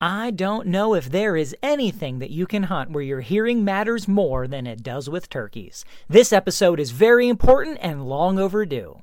I don't know if there is anything that you can hunt where your hearing matters more than it does with turkeys. This episode is very important and long overdue.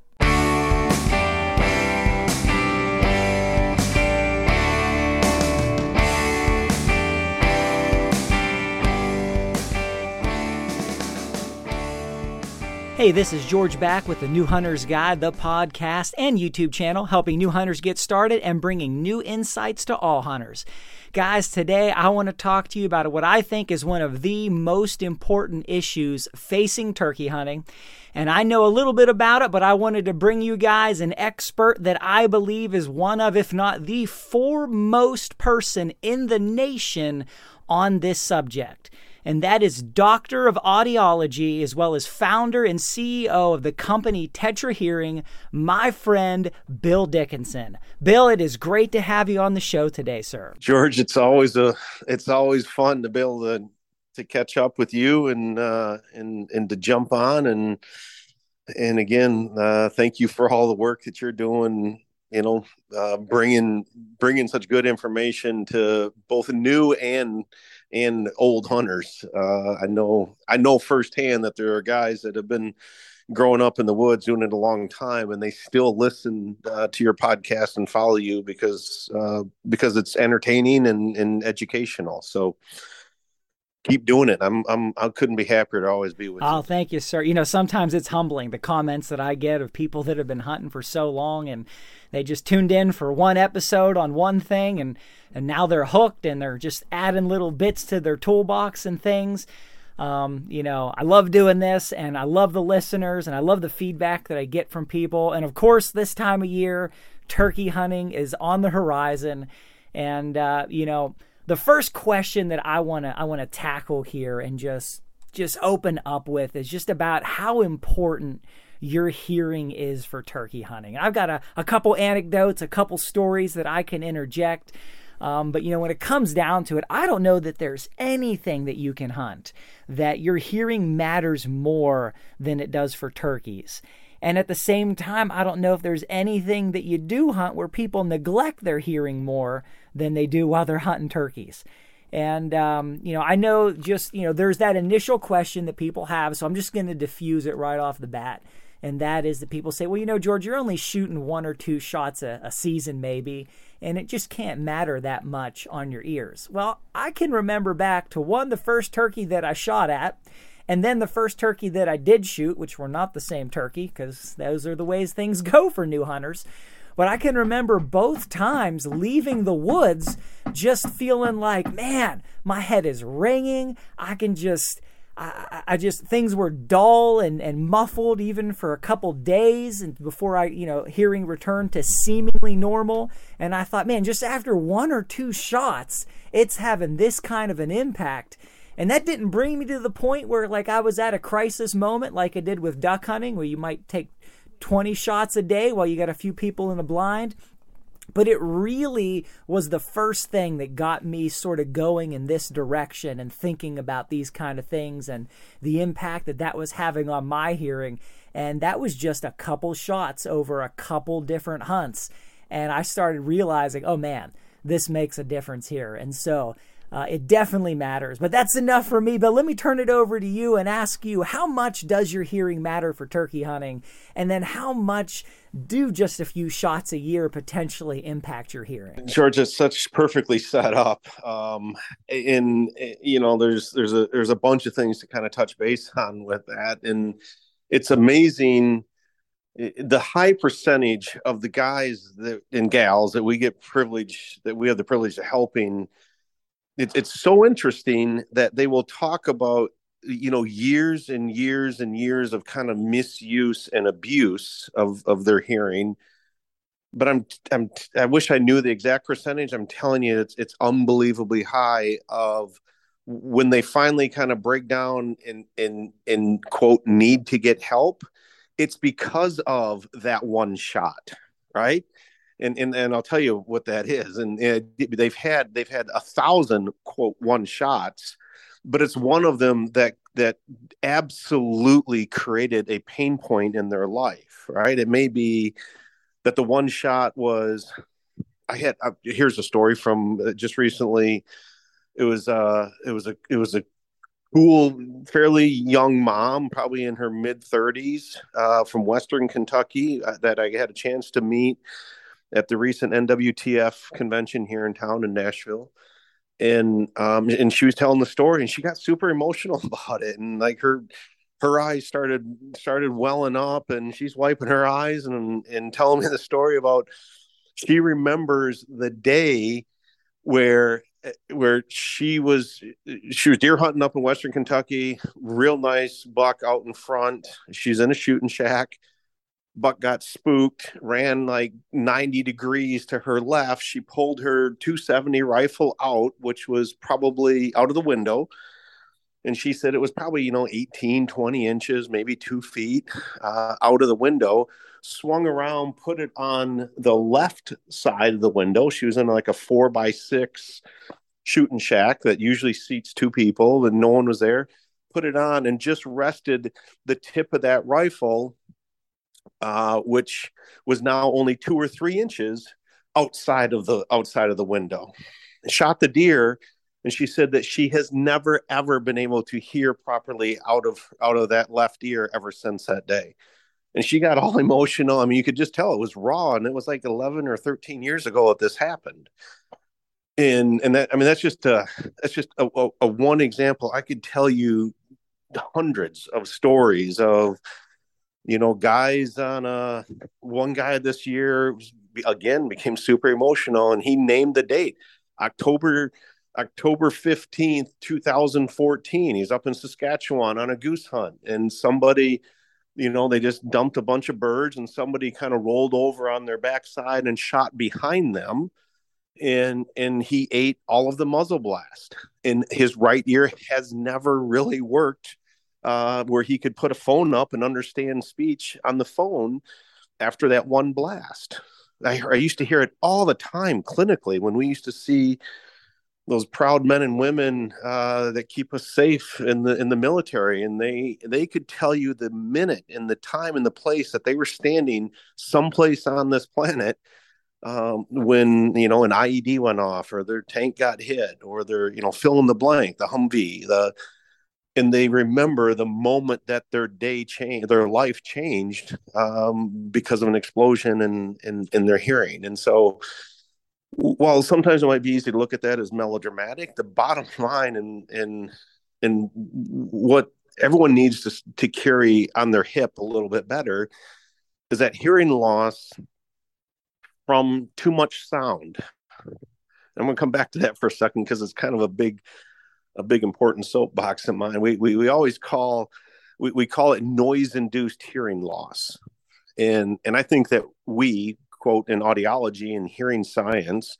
Hey, this is George back with the New Hunter's Guide, the podcast and YouTube channel, helping new hunters get started and bringing new insights to all hunters. Guys, today I want to talk to you about what I think is one of the most important issues facing turkey hunting. And I know a little bit about it, but I wanted to bring you guys an expert that I believe is one of, if not the foremost person in the nation on this subject and that is Doctor of Audiology, as well as founder and CEO of the company Tetra Hearing, my friend Bill Dickinson. Bill, it is great to have you on the show today, sir. George, it's always a it's always fun to be able to to catch up with you and uh, and and to jump on and and again, uh, thank you for all the work that you're doing you know uh, bringing bringing such good information to both new and and old hunters. Uh, I know I know firsthand that there are guys that have been growing up in the woods doing it a long time and they still listen uh, to your podcast and follow you because uh, because it's entertaining and, and educational so keep doing it i'm i'm i couldn't be happier to always be with oh you. Oh, thank you sir you know sometimes it's humbling the comments that i get of people that have been hunting for so long and they just tuned in for one episode on one thing and and now they're hooked and they're just adding little bits to their toolbox and things. Um, you know, I love doing this and I love the listeners and I love the feedback that I get from people. And of course, this time of year, turkey hunting is on the horizon. And, uh, you know, the first question that I want to I want to tackle here and just just open up with is just about how important your hearing is for turkey hunting. I've got a, a couple anecdotes, a couple stories that I can interject. Um, but you know, when it comes down to it, I don't know that there's anything that you can hunt that your hearing matters more than it does for turkeys. And at the same time, I don't know if there's anything that you do hunt where people neglect their hearing more than they do while they're hunting turkeys. And, um, you know, I know just, you know, there's that initial question that people have. So I'm just going to diffuse it right off the bat and that is that people say, well, you know, George, you're only shooting one or two shots a, a season, maybe, and it just can't matter that much on your ears. Well, I can remember back to one, the first turkey that I shot at, and then the first turkey that I did shoot, which were not the same turkey, because those are the ways things go for new hunters. But I can remember both times leaving the woods just feeling like, man, my head is ringing. I can just I, I just things were dull and, and muffled even for a couple days and before I you know hearing returned to seemingly normal and I thought man just after one or two shots it's having this kind of an impact and that didn't bring me to the point where like I was at a crisis moment like I did with duck hunting where you might take 20 shots a day while you got a few people in the blind but it really was the first thing that got me sort of going in this direction and thinking about these kind of things and the impact that that was having on my hearing. And that was just a couple shots over a couple different hunts. And I started realizing, oh man, this makes a difference here. And so uh, it definitely matters. But that's enough for me. But let me turn it over to you and ask you how much does your hearing matter for turkey hunting? And then how much do just a few shots a year potentially impact your hearing? George is such perfectly set up. Um, and you know, there's there's a there's a bunch of things to kind of touch base on with that, and it's amazing the high percentage of the guys that and gals that we get privilege that we have the privilege of helping it's it's so interesting that they will talk about you know years and years and years of kind of misuse and abuse of of their hearing. But i'm i'm i wish i knew the exact percentage. I'm telling you it's it's unbelievably high of when they finally kind of break down and and and quote need to get help it's because of that one shot right and and and I'll tell you what that is. And, they've had they've had a thousand quote one shots, but it's one of them that that absolutely created a pain point in their life. Right? It may be that the one shot was. I had here's a story from uh, just recently. It was uh it was a it was a cool, fairly young mom, probably in her mid 30s, uh, from Western Kentucky, uh, that I had a chance to meet at the recent NWTF convention here in town in Nashville. And um and she was telling the story and she got super emotional about it. And like her her eyes started started welling up and she's wiping her eyes and and telling me the story about she remembers the day where where she was she was deer hunting up in western kentucky real nice buck out in front. She's in a shooting shack Buck got spooked, ran like 90 degrees to her left. She pulled her 270 rifle out, which was probably out of the window. And she said it was probably, you know, 18, 20 inches, maybe two feet uh, out of the window. Swung around, put it on the left side of the window. She was in like a four by six shooting shack that usually seats two people, and no one was there. Put it on and just rested the tip of that rifle uh, which was now only two or three inches outside of the outside of the window. Shot the deer, and she said that she has never ever been able to hear properly out of out of that left ear ever since that day. And she got all emotional. I mean, you could just tell it was raw, and it was like eleven or thirteen years ago that this happened. And and that I mean, that's just a that's just a, a, a one example. I could tell you hundreds of stories of you know, guys on uh one guy this year again became super emotional and he named the date. October October 15th, 2014. He's up in Saskatchewan on a goose hunt and somebody you know, they just dumped a bunch of birds and somebody kind of rolled over on their backside and shot behind them. And and he ate all of the muzzle blast. And his right ear has never really worked uh, where he could put a phone up and understand speech on the phone after that one blast. I, I used to hear it all the time clinically when we used to see those proud men and women uh, that keep us safe in the in the military, and they they could tell you the minute and the time and the place that they were standing someplace on this planet um, when you know an IED went off or their tank got hit or their you know fill in the blank, the Humvee, the and they remember the moment that their day changed, their life changed um, because of an explosion in, in, in their hearing. And so, while sometimes it might be easy to look at that as melodramatic, the bottom line and and and what everyone needs to to carry on their hip a little bit better is that hearing loss from too much sound. I'm going to come back to that for a second because it's kind of a big a big important soapbox in mine. We we, we always call we, we call it noise induced hearing loss. And and I think that we quote in audiology and hearing science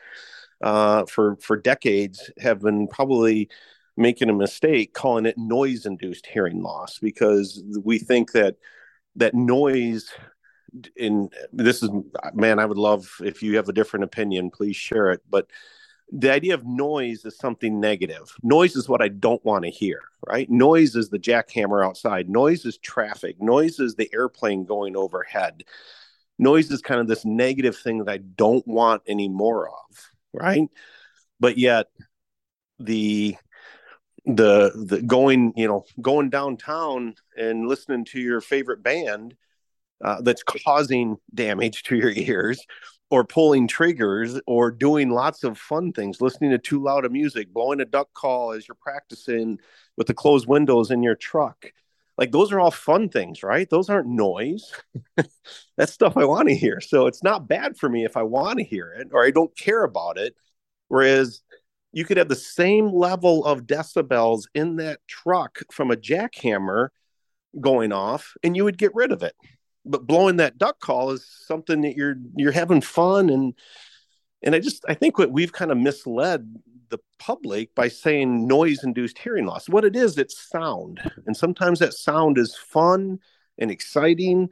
uh, for for decades have been probably making a mistake calling it noise induced hearing loss because we think that that noise in this is man i would love if you have a different opinion please share it but the idea of noise is something negative. Noise is what I don't want to hear, right? Noise is the jackhammer outside. Noise is traffic. Noise is the airplane going overhead. Noise is kind of this negative thing that I don't want any more of, right? But yet, the the the going you know going downtown and listening to your favorite band uh, that's causing damage to your ears or pulling triggers or doing lots of fun things listening to too loud of music blowing a duck call as you're practicing with the closed windows in your truck. Like those are all fun things right? Those aren't noise. That's stuff i want to hear. So it's not bad for me if i want to hear it or i don't care about it. Whereas you could have the same level of decibels in that truck from a jackhammer going off and you would get rid of it but blowing that duck call is something that you're you're having fun. And and i just i think what we've kind of misled the public by saying noise induced hearing loss. What it is it's sound. And sometimes that sound is fun and exciting.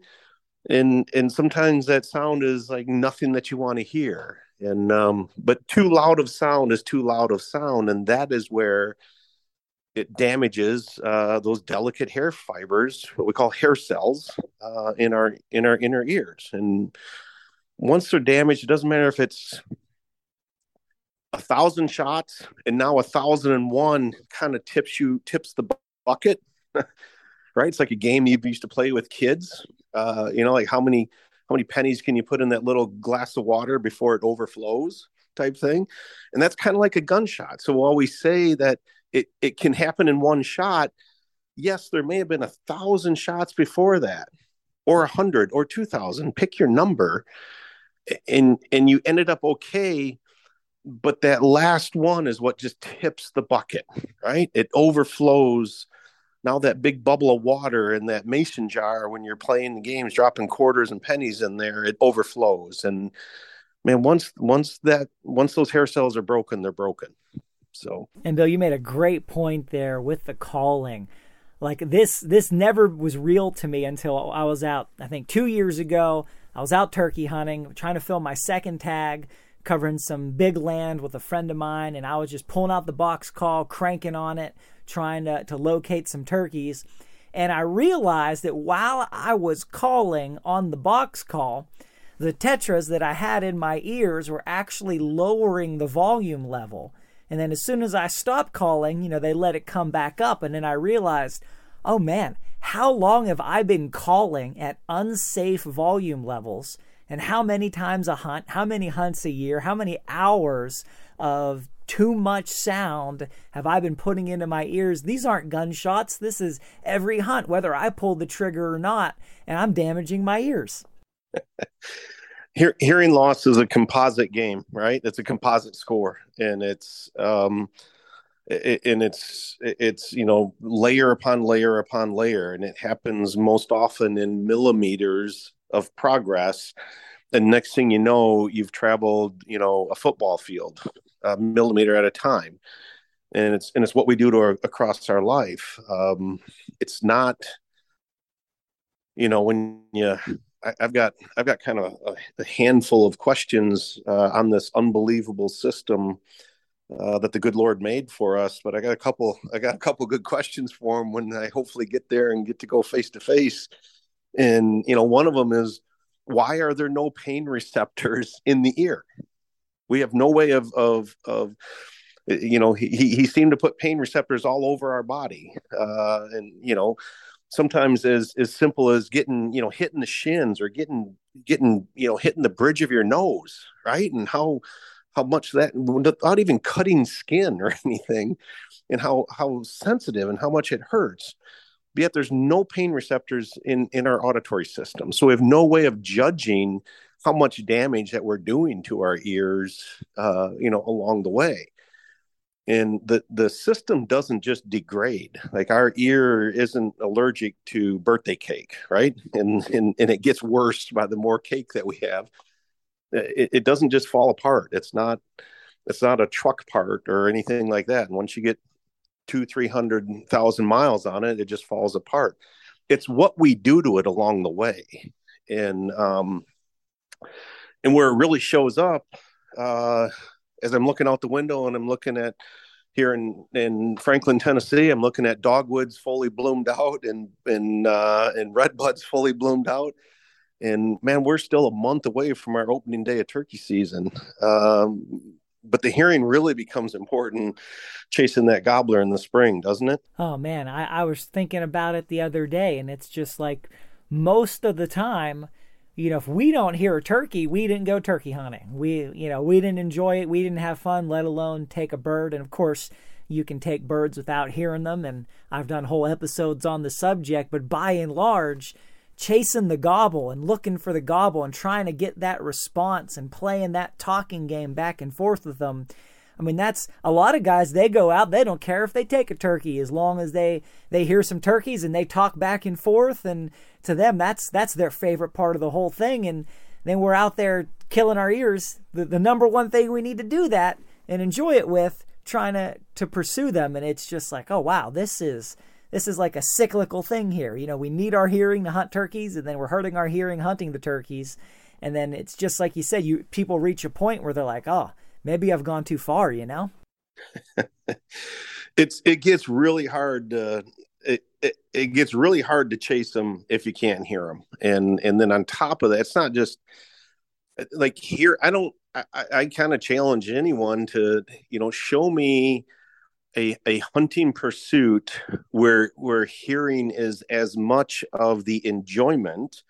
And and sometimes that sound is like nothing that you want to hear. And um, but too loud of sound is too loud of sound, and that is where it damages uh, those delicate hair fibers, what we call hair cells, uh, in our in our inner ears. And once they're damaged, it doesn't matter if it's a thousand shots and now a thousand and one kind of tips you tips the bucket right? It's like a game you used to play with kids. Uh, you know like how many how many pennies can you put in that little glass of water before it overflows type thing? And that's kind of like a gunshot. So while we say that it, it can happen in one shot yes there may have been a thousand shots before that or a hundred or two thousand pick your number and and you ended up okay but that last one is what just tips the bucket right? It overflows. Now that big bubble of water in that mason jar when you're playing the games dropping quarters and pennies in there it overflows. And man once once that once those hair cells are broken they're broken so and bill you made a great point there with the calling like this this never was real to me until i was out i think two years ago i was out turkey hunting trying to film my second tag covering some big land with a friend of mine and i was just pulling out the box call cranking on it trying to, to locate some turkeys. And I realized that while I was calling on the box call, the tetras that I had in my ears were actually lowering the volume level. And then as soon as I stopped calling, you know, they let it come back up. And then I realized, oh man, how long have I been calling at unsafe volume levels? And how many times a hunt, how many hunts a year, how many hours of too much sound have I been putting into my ears? These aren't gunshots. This is every hunt, whether I pull the trigger or not, and I'm damaging my ears. Hear, hearing loss is a composite game, right? It's a composite score, and it's um, it, and it's it's you know layer upon layer upon layer, and it happens most often in millimeters of progress. And next thing you know, you've traveled, you know, a football field a millimeter at a time and it's and it's what we do to our, across our life um, it's not you know when you I, have got I've got kind of a, a handful of questions uh, on this unbelievable system uh, that the good Lord made for us. But I got a couple I got a couple good questions for him when I hopefully get there and get to go face to face. And you know, one of them is why are there no pain receptors in the ear? We have no way of of of you know he he seemed to put pain receptors all over our body, uh, and you know sometimes as as simple as getting you know hitting the shins or getting getting you know hitting the bridge of your nose, right? And how how much that without even cutting skin or anything, and how how sensitive and how much it hurts but yet there's no pain receptors in in our auditory system so we have no way of judging how much damage that we're doing to our ears, uh, you know, along the way. And the the system doesn't just degrade. Like our ear isn't allergic to birthday cake, right? And and and it gets worse by the more cake that we have. It, it doesn't just fall apart. It's not it's not a truck part or anything like that. And once you get two, three hundred thousand miles on it, it just falls apart. It's what we do to it along the way. And um, and where it really shows up uh, as I'm looking out the window and I'm looking at here in in Franklin, Tennessee, I'm looking at dogwoods fully bloomed out and and uh, and redbuds fully bloomed out. And man, we're still a month away from our opening day of turkey season. Um, but the hearing really becomes important chasing that gobbler in the spring, doesn't it? Oh man, I, I was thinking about it the other day, and it's just like most of the time, you know, if we don't hear a turkey, we didn't go turkey hunting. We, you know, we didn't enjoy it. We didn't have fun, let alone take a bird. And of course, you can take birds without hearing them. And I've done whole episodes on the subject, but by and large, chasing the gobble and looking for the gobble and trying to get that response and playing that talking game back and forth with them. I mean, that's a lot of guys. They go out. They don't care if they take a turkey as long as they they hear some turkeys and they talk back and forth. And to them, that's that's their favorite part of the whole thing. And then we're out there killing our ears. The, the number one thing we need to do that and enjoy it with, trying to to pursue them. And it's just like, oh wow, this is this is like a cyclical thing here. You know, we need our hearing to hunt turkeys, and then we're hurting our hearing hunting the turkeys. And then it's just like you said, you people reach a point where they're like, oh, maybe I've gone too far, you know? it's it gets really hard to it, it, it gets really hard to chase them if you can't hear them. And and then on top of that, it's not just like here I don't I, I kind of challenge anyone to, you know, show me a, a hunting pursuit where where hearing is as much of the enjoyment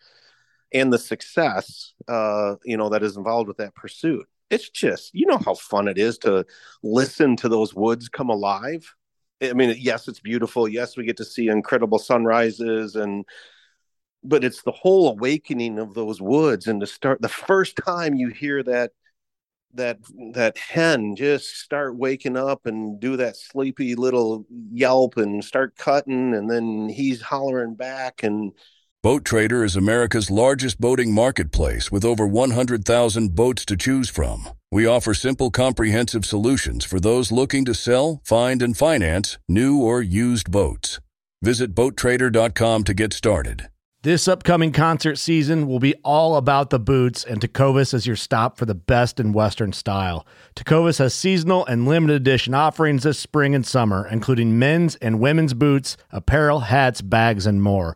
and the success uh, you know that is involved with that pursuit it's just you know how fun it is to listen to those woods come alive? I mean yes it's beautiful. Yes we get to see incredible sunrises and but it's the whole awakening of those woods and to start the first time you hear that that that hen just start waking up and do that sleepy little yelp and start cutting and then he's hollering back and Boat Trader is America's largest boating marketplace with over 100,000 boats to choose from. We offer simple, comprehensive solutions for those looking to sell, find, and finance new or used boats. Visit BoatTrader.com to get started. This upcoming concert season will be all about the boots, and Tecovas is your stop for the best in Western style. Tecovas has seasonal and limited edition offerings this spring and summer, including men's and women's boots, apparel, hats, bags, and more.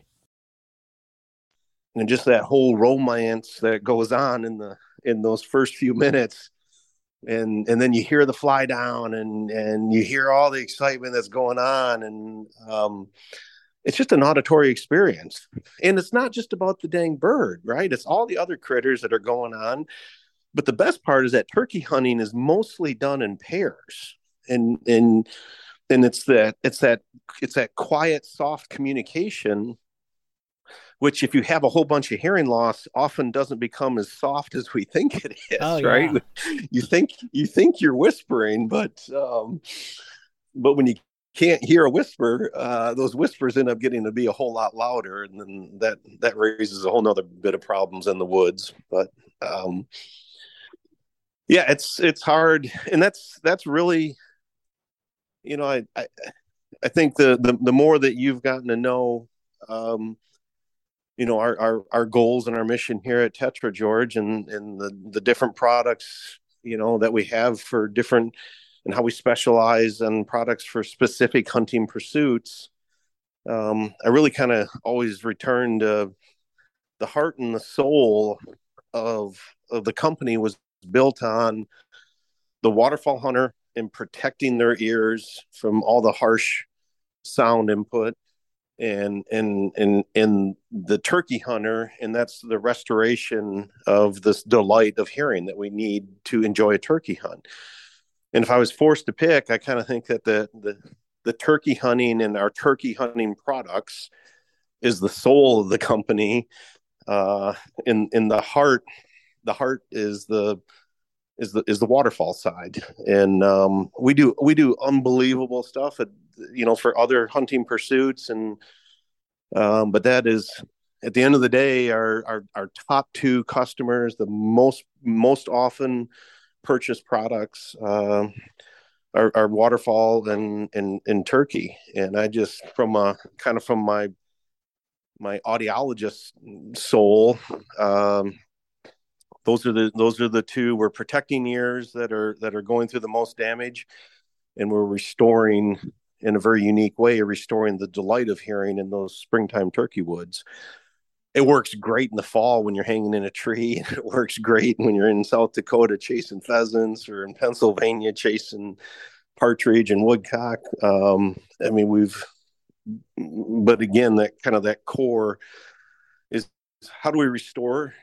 And just that whole romance that goes on in the in those first few minutes, and and then you hear the fly down, and and you hear all the excitement that's going on, and um, it's just an auditory experience. And it's not just about the dang bird, right? It's all the other critters that are going on but the best part is that turkey hunting is mostly done in pairs and and and it's that it's that it's that quiet soft communication which if you have a whole bunch of hearing loss often doesn't become as soft as we think it is oh, right yeah. you think you think you're whispering but um but when you can't hear a whisper uh those whispers end up getting to be a whole lot louder and then that that raises a whole nother bit of problems in the woods but um yeah it's it's hard and that's that's really you know i i, I think the, the the more that you've gotten to know um you know our, our our goals and our mission here at tetra george and and the the different products you know that we have for different and how we specialize in products for specific hunting pursuits um i really kind of always return to the heart and the soul of of the company was built on the waterfowl hunter and protecting their ears from all the harsh sound input and and and and the turkey hunter and that's the restoration of this delight of hearing that we need to enjoy a turkey hunt and if i was forced to pick i kind of think that the the the turkey hunting and our turkey hunting products is the soul of the company. Uh, in in the heart, the heart is the is the is the waterfowl side, and um, we do we do unbelievable stuff, at, you know, for other hunting pursuits, and um, but that is at the end of the day, our, our our top two customers, the most most often purchased products. Uh, waterfowl and in in turkey and i just from a kind of from my my audiologist soul um, those are the those are the two. We're protecting ears that are that are going through the most damage and we're restoring in a very unique way restoring the delight of hearing in those springtime turkey woods. It works great in the fall when you're hanging in a tree. And it works great when you're in south dakota chasing pheasants or in pennsylvania chasing partridge and woodcock. Um, i mean we've but again, that kind of that core is how do we restore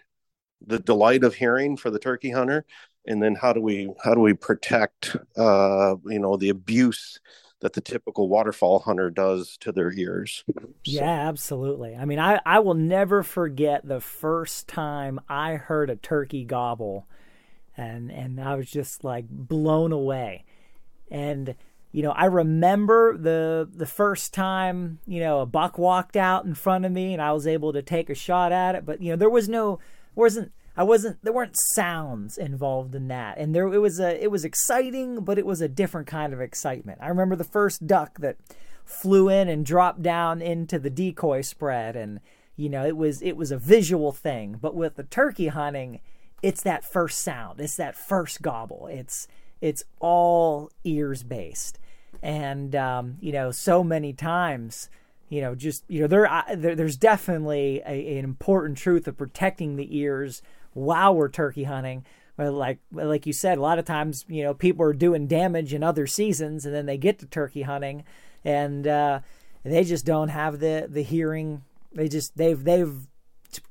the delight of hearing for the turkey hunter, and then how do we how do we protect uh, you know the abuse that the typical waterfowl hunter does to their ears. Yeah, absolutely. I mean, I, I will never forget the first time I heard a turkey gobble and and I was just like blown away. And you know, I remember the the first time, you know, a buck walked out in front of me and I was able to take a shot at it, but you know, there was no wasn't I wasn't there weren't sounds involved in that. And there it was a it was exciting, but it was a different kind of excitement. I remember the first duck that flew in and dropped down into the decoy spread and you know, it was it was a visual thing, but with the turkey hunting, it's that first sound. It's that first gobble. It's it's all ears based, and um, you know, so many times, you know, just you know, there, there there's definitely a, an important truth of protecting the ears while we're turkey hunting. But like like you said, a lot of times, you know, people are doing damage in other seasons, and then they get to turkey hunting, and uh, they just don't have the the hearing. They just they've they've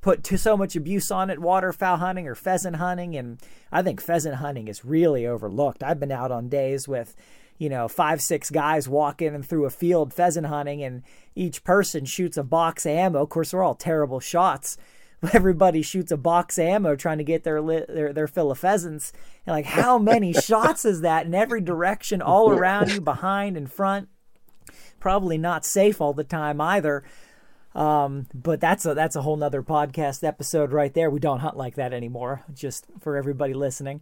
put too, so much abuse on it waterfowl hunting or pheasant hunting and i think pheasant hunting is really overlooked i've been out on days with you know five six guys walking and through a field pheasant hunting and each person shoots a box of ammo of course they're all terrible shots but everybody shoots a box of ammo trying to get their their, their fill of pheasants and like how many shots is that in every direction all around you behind and front probably not safe all the time either um, but that's a that's a whole nother podcast episode right there. We don't hunt like that anymore. Just for everybody listening.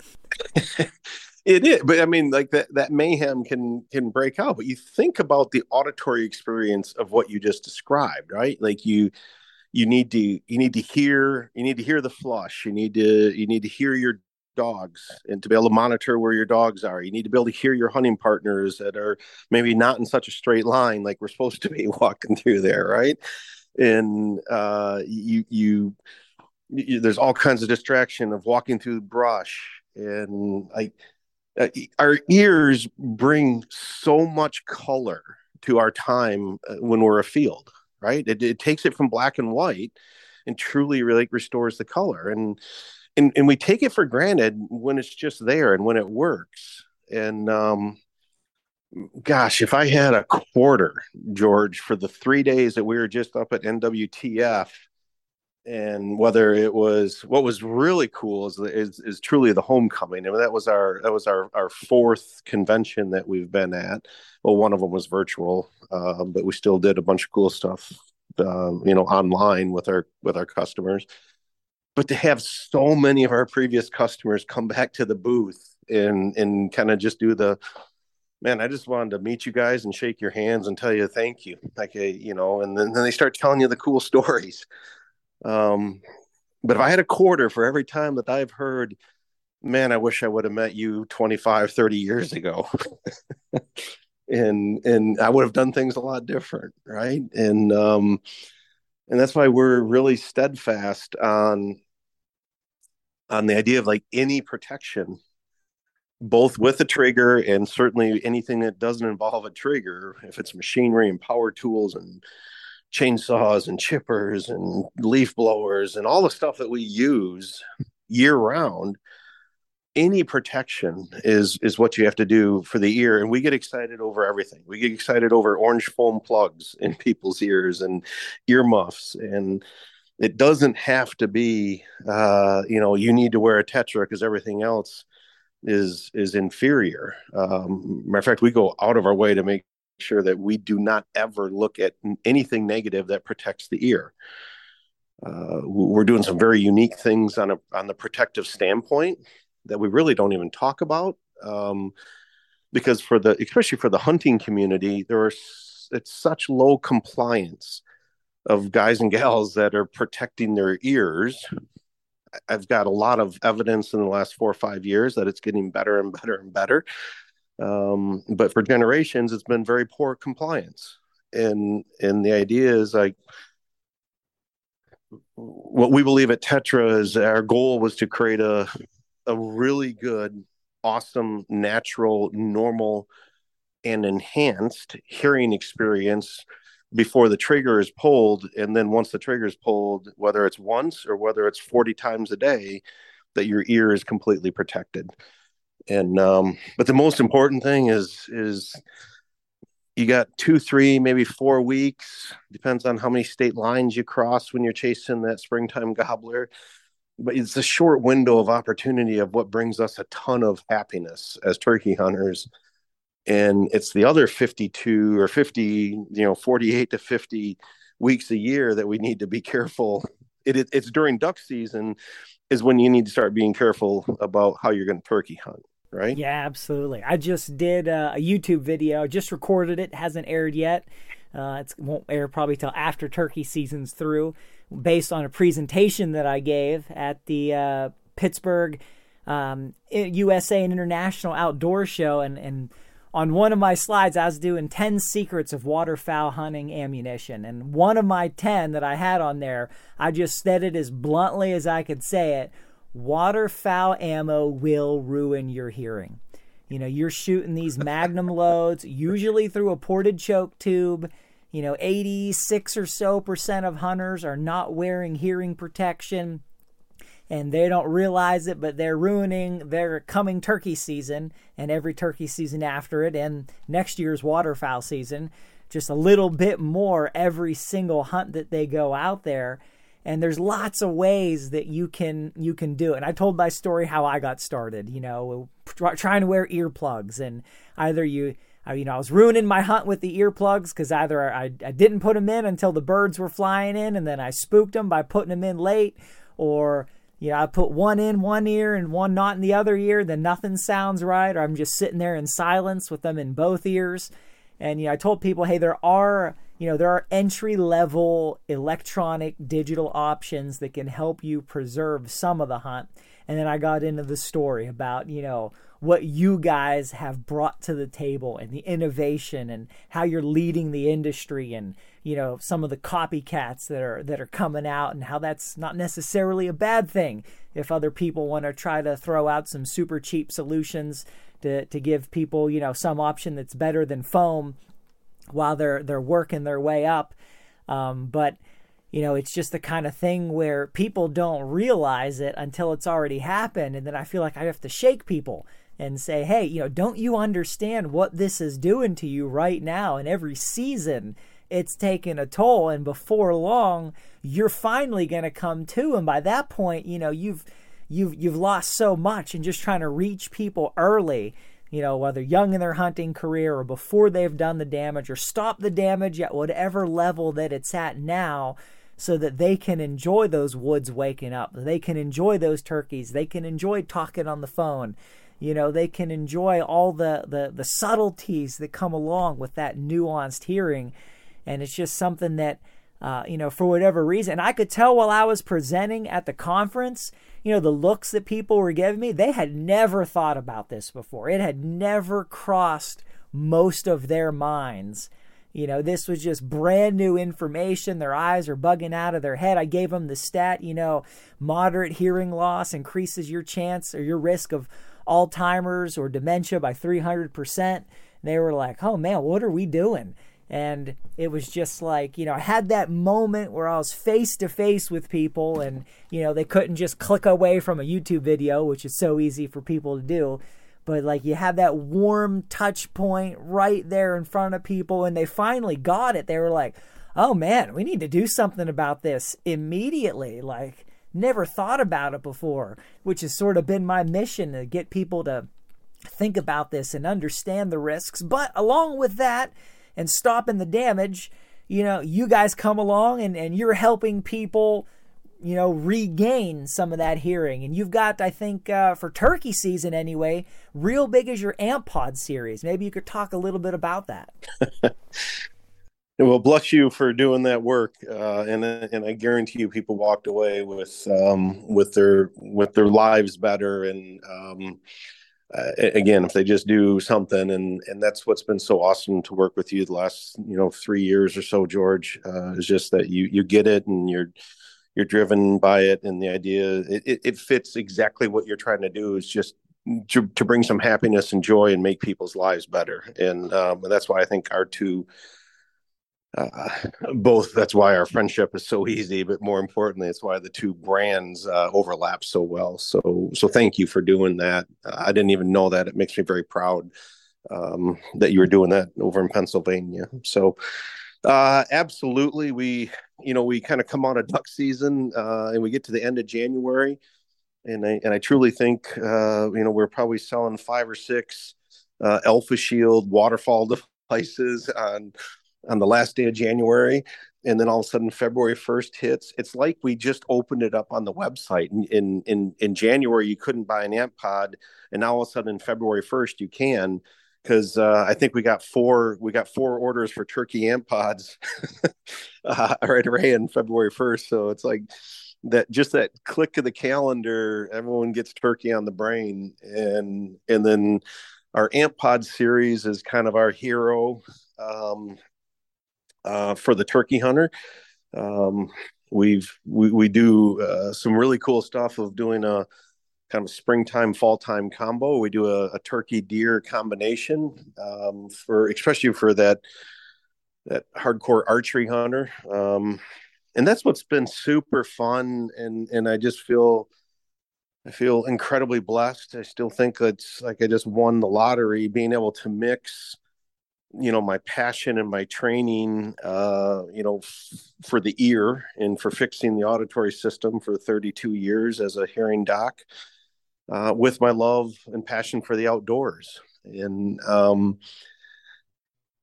it is, but I mean, like that that mayhem can can break out. But you think about the auditory experience of what you just described, right? Like you you need to you need to hear you need to hear the flush. You need to you need to hear your dogs and to be able to monitor where your dogs are. You need to be able to hear your hunting partners that are maybe not in such a straight line like we're supposed to be walking through there, right? and uh, you, you, you there's all kinds of distraction of walking through brush and like uh, our ears bring so much color to our time uh, when we're afield right? It, it takes it from black and white and truly really restores the color. And and, and we take it for granted when it's just there and when it works. And um gosh, if I had a quarter, George, for the three days that we were just up at NWTF, and whether it was what was really cool is is, is truly the homecoming. I mean, that was our that was our our fourth convention that we've been at. Well, one of them was virtual, uh, but we still did a bunch of cool stuff, uh, you know, online with our with our customers. But to have so many of our previous customers come back to the booth and and kind of just do the man, I just wanted to meet you guys and shake your hands and tell you thank you. Like, you know, and then, then they start telling you the cool stories. Um, but if I had a quarter for every time that I've heard, man, I wish I would have met you 25, 30 years ago. and, and I would have done things a lot different. Right. And, um, and that's why we're really steadfast on, on the idea of like any protection both with a trigger and certainly anything that doesn't involve a trigger, if it's machinery and power tools and chainsaws and chippers and leaf blowers and all the stuff that we use year round, any protection is is what you have to do for the ear. And we get excited over everything. We get excited over orange foam plugs in people's ears and earmuffs. And it doesn't have to be uh, you know you need to wear a tetra because everything else is is inferior. Um, matter of fact we go out of our way to make sure that we do not ever look at anything negative that protects the ear. Uh, we're doing some very unique things on a on the protective standpoint that we really don't even talk about um, because for the especially for the hunting community there are it's such low compliance of guys and gals that are protecting their ears. I've got a lot of evidence in the last four or five years that it's getting better and better and better um, but for generations it's been very poor compliance and and the idea is like what we believe at tetra is our goal was to create a a really good, awesome, natural, normal, and enhanced hearing experience before the trigger is pulled. And then once the trigger is pulled, whether it's once or whether it's 40 times a day, that your ear is completely protected. And um, but the most important thing is is you got two, three, maybe four weeks, depends on how many state lines you cross when you're chasing that springtime gobbler. But it's a short window of opportunity of what brings us a ton of happiness as turkey hunters. And it's the other 52 or 50 you know 48 to 50 weeks a year that we need to be careful. It, it, it's during duck season is when you need to start being careful about how you're going to turkey hunt right? Yeah absolutely. I just did a, a youtube video just recorded it hasn't aired yet. Uh, it won't air probably till after turkey season's through. Based on a presentation that I gave at the uh, Pittsburgh um, USA and International Outdoor Show. And, and on one of my slides, I was doing 10 secrets of waterfowl hunting ammunition. And one of my 10 that I had on there, I just said it as bluntly as I could say it waterfowl ammo will ruin your hearing. You know, you're shooting these magnum loads, usually through a ported choke tube you know, 86 or so percent of hunters are not wearing hearing protection and they don't realize it, but they're ruining their coming turkey season and every turkey season after it and next year's waterfowl season. Just a little bit more every single hunt that they go out there. And there's lots of ways that you can you can do it. And I told my story how I got started. You know, trying to wear earplugs, and either you you know, I was ruining my hunt with the earplugs because either I, I didn't put them in until the birds were flying in, and then I spooked them by putting them in late, or you know, I put one in one ear and one not in the other ear, then nothing sounds right, or I'm just sitting there in silence with them in both ears. And you know, I told people, hey, there are you know there are entry level electronic digital options that can help you preserve some of the hunt. And then I got into the story about you know what you guys have brought to the table and the innovation and how you're leading the industry and you know some of the copycats that are that are coming out and how that's not necessarily a bad thing. If other people want to try to throw out some super cheap solutions to to give people you know some option that's better than foam while they're they're working their way up. Um, but you know it's just the kind of thing where people don't realize it until it's already happened and then i feel like i have to shake people and say, hey, you know, don't you understand what this is doing to you right now? And every season, it's taking a toll. And before long, you're finally going to come to. And by that point, you know, you've you've you've lost so much and just trying to reach people early you know, whether young in their hunting career or before they've done the damage or stop the damage at whatever level that it's at now so that they can enjoy those woods waking up. They can enjoy those turkeys. They can enjoy talking on the phone you know they can enjoy all the, the the subtleties that come along with that nuanced hearing and it's just something that uh, you know for whatever reason i could tell while i was presenting at the conference you know the looks that people were giving me they had never thought about this before it had never crossed most of their minds you know, this was just brand new information. Their eyes are bugging out of their head. I gave them the stat, you know, moderate hearing loss increases your chance or your risk of Alzheimer's or dementia by 300%. They were like, oh man, what are we doing? and it was just like you know i had that moment where i was face to face with people and you know they couldn't just click away from a youtube video which is so easy for people to do but like you have that warm touch point right there in front of people and they finally got it they were like oh man we need to do something about this immediately like never thought about it before which has sort of been my mission to get people to think about this and understand the risks but along with that and stopping the damage, you know, you guys come along and, and you're helping people, you know, regain some of that hearing. And you've got, I think, uh, for turkey season anyway, real big is your Amp Pod series. Maybe you could talk a little bit about that. well, bless you for doing that work, uh, and and I guarantee you, people walked away with um, with their with their lives better, and um, uh, again, if they just do something, and and that's what's been so awesome to work with you the last you know three years or so, George, uh, is just that you you get it and you're you're driven by it, and the idea it, it fits exactly what you're trying to do is just to, to bring some happiness and joy and make people's lives better, and um, and that's why I think our two uh, both that's why our friendship is so easy but more importantly it's why the two brands uh, overlap so well. So so thank you for doing that. I didn't even know that. It makes me very proud um, that you were doing that over in pennsylvania. So uh, absolutely we you know we kind of come out of duck season uh, and we get to the end of january. And i and i truly think uh, you know we're probably selling five or six uh, alpha shield waterfowl devices on on the last day of January, and then all of a sudden February 1st hits. It's like we just opened it up on the website. In in in, in January, you couldn't buy an amp pod, and now all of a sudden February 1st you can. Because uh, I think we got four, we got four orders for turkey amp pods uh, right away in February 1st. So it's like that, just that click of the calendar, everyone gets turkey on the brain, and and then our amp pod series is kind of our hero um, uh, for the turkey hunter. Um, we've we, we do uh, some really cool stuff of doing a kind of springtime fall time combo. We do a, a turkey deer combination um, for especially for that that hardcore archery hunter. Um, and that's what's been super fun and and I just feel I feel incredibly blessed. I still think it's like I just won the lottery being able to mix you know my passion and my training uh you know f- for the ear and for fixing the auditory system for 32 years as a hearing doc uh, with my love and passion for the outdoors. And um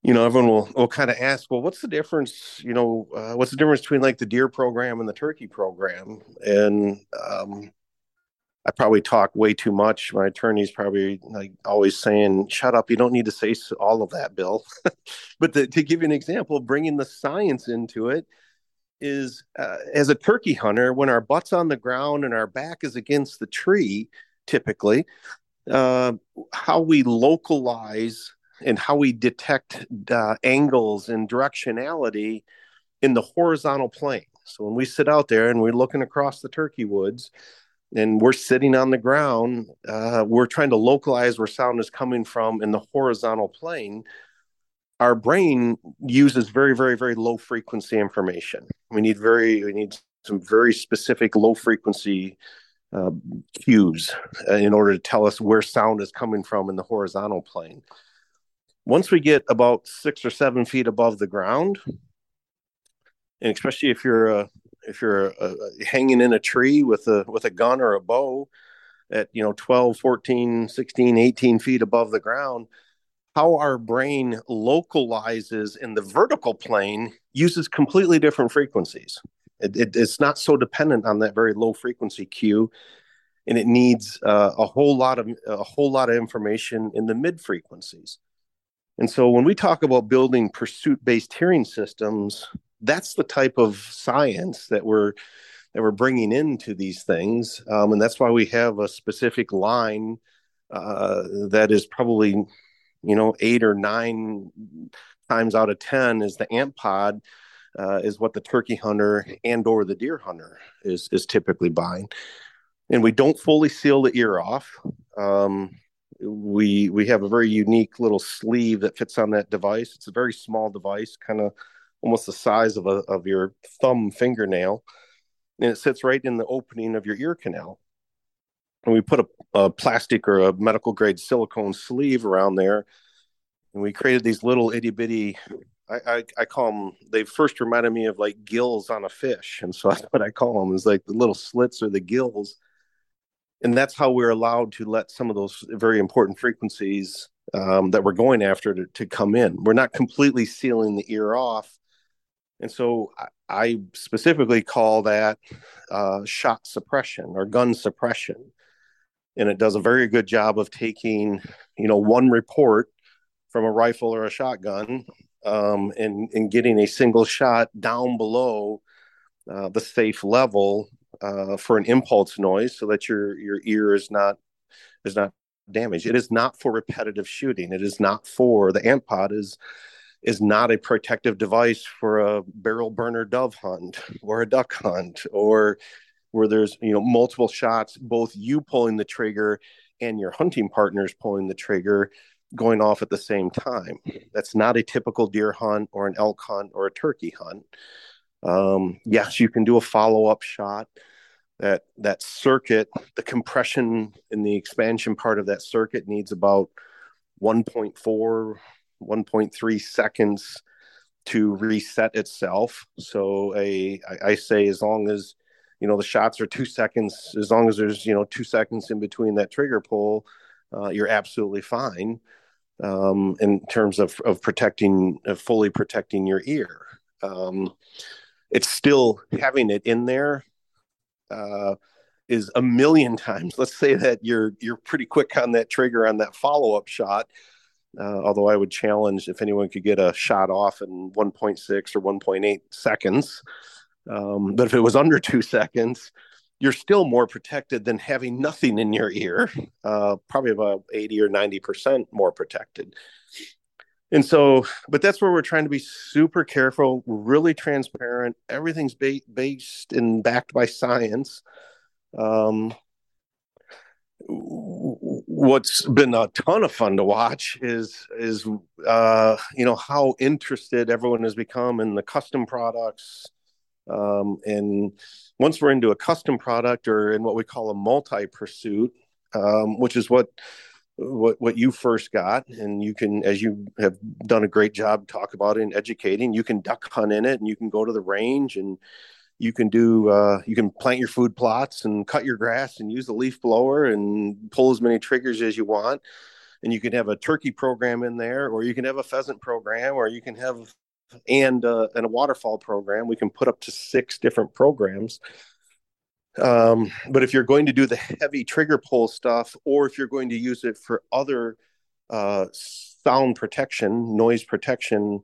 you know everyone will, will kind of ask well what's the difference you know uh, what's the difference between like the deer program and the turkey program? And um I probably talk way too much. My attorney's probably like always saying, "Shut up! You don't need to say all of that, Bill." but the, to give you an example, bringing the science into it is, uh, as a turkey hunter, when our butt's on the ground and our back is against the tree, typically, uh, how we localize and how we detect uh, angles and directionality in the horizontal plane. So when we sit out there and we're looking across the turkey woods and we're sitting on the ground. Uh, we're trying to localize where sound is coming from in the horizontal plane. Our brain uses very, very, very low frequency information. We need very, we need some very specific low frequency uh, cues uh, in order to tell us where sound is coming from in the horizontal plane. Once we get about six or seven feet above the ground, and especially if you're a if you're uh, hanging in a tree with a with a gun or a bow at you know 12 14 16 18 feet above the ground how our brain localizes in the vertical plane uses completely different frequencies. It, it, it's not so dependent on that very low frequency cue and it needs uh, a whole lot of a whole lot of information in the mid frequencies. And so when we talk about building pursuit based hearing systems that's the type of science that we're that we're bringing into these things, um, and that's why we have a specific line uh, that is probably you know eight or nine times out of ten is the amp pod uh, is what the turkey hunter and or the deer hunter is is typically buying. And we don't fully seal the ear off. Um, we we have a very unique little sleeve that fits on that device. It's a very small device, kind of almost the size of a of your thumb fingernail, and it sits right in the opening of your ear canal. And we put a, a plastic or a medical grade silicone sleeve around there, and we created these little itty bitty. I, I, I call them. They first reminded me of like gills on a fish, and so that's what I call them. Is like the little slits or the gills and that's how we're allowed to let some of those very important frequencies um, that we're going after to, to, come in. We're not completely sealing the ear off. And so I, specifically call that uh, shot suppression or gun suppression. And it does a very good job of taking, you know, one report from a rifle or a shotgun um, and, and getting a single shot down below uh, the safe level uh, for an impulse noise so that your your ear is not is not damaged. It is not for repetitive shooting. It is not for the amp pod is is not a protective device for a barrel burner dove hunt or a duck hunt or where there's you know multiple shots both you pulling the trigger and your hunting partners pulling the trigger going off at the same time that's not a typical deer hunt or an elk hunt or a turkey hunt um, yes, you can do a follow up shot. That that circuit, the compression and the expansion part of that circuit needs about 1.4, 1.3 seconds to reset itself. So a I, I say as long as you know the shots are two seconds, as long as there's you know two seconds in between that trigger pull, uh, you're absolutely fine um, in terms of of protecting, of fully protecting your ear. Um, it's still having it in there uh, is a million times. Let's say that you're you're pretty quick on that trigger on that follow up shot. Uh, although I would challenge if anyone could get a shot off in 1.6 or 1.8 seconds. Um, but if it was under two seconds, you're still more protected than having nothing in your ear. Uh, probably about 80 or 90 percent more protected and so but that's where we're trying to be super careful really transparent everything's ba- based and backed by science um, what's been a ton of fun to watch is is uh, you know how interested everyone has become in the custom products um, and once we're into a custom product or in what we call a multi pursuit um, which is what what what you first got and you can as you have done a great job talk about it and educating you can duck hunt in it and you can go to the range and you can do uh, you can plant your food plots and cut your grass and use the leaf blower and pull as many triggers as you want. And you can have a turkey program in there or you can have a pheasant program or you can have and uh, and a waterfowl program. We can put up to six different programs. Um, but if you're going to do the heavy trigger pull stuff, or if you're going to use it for other uh, sound protection, noise protection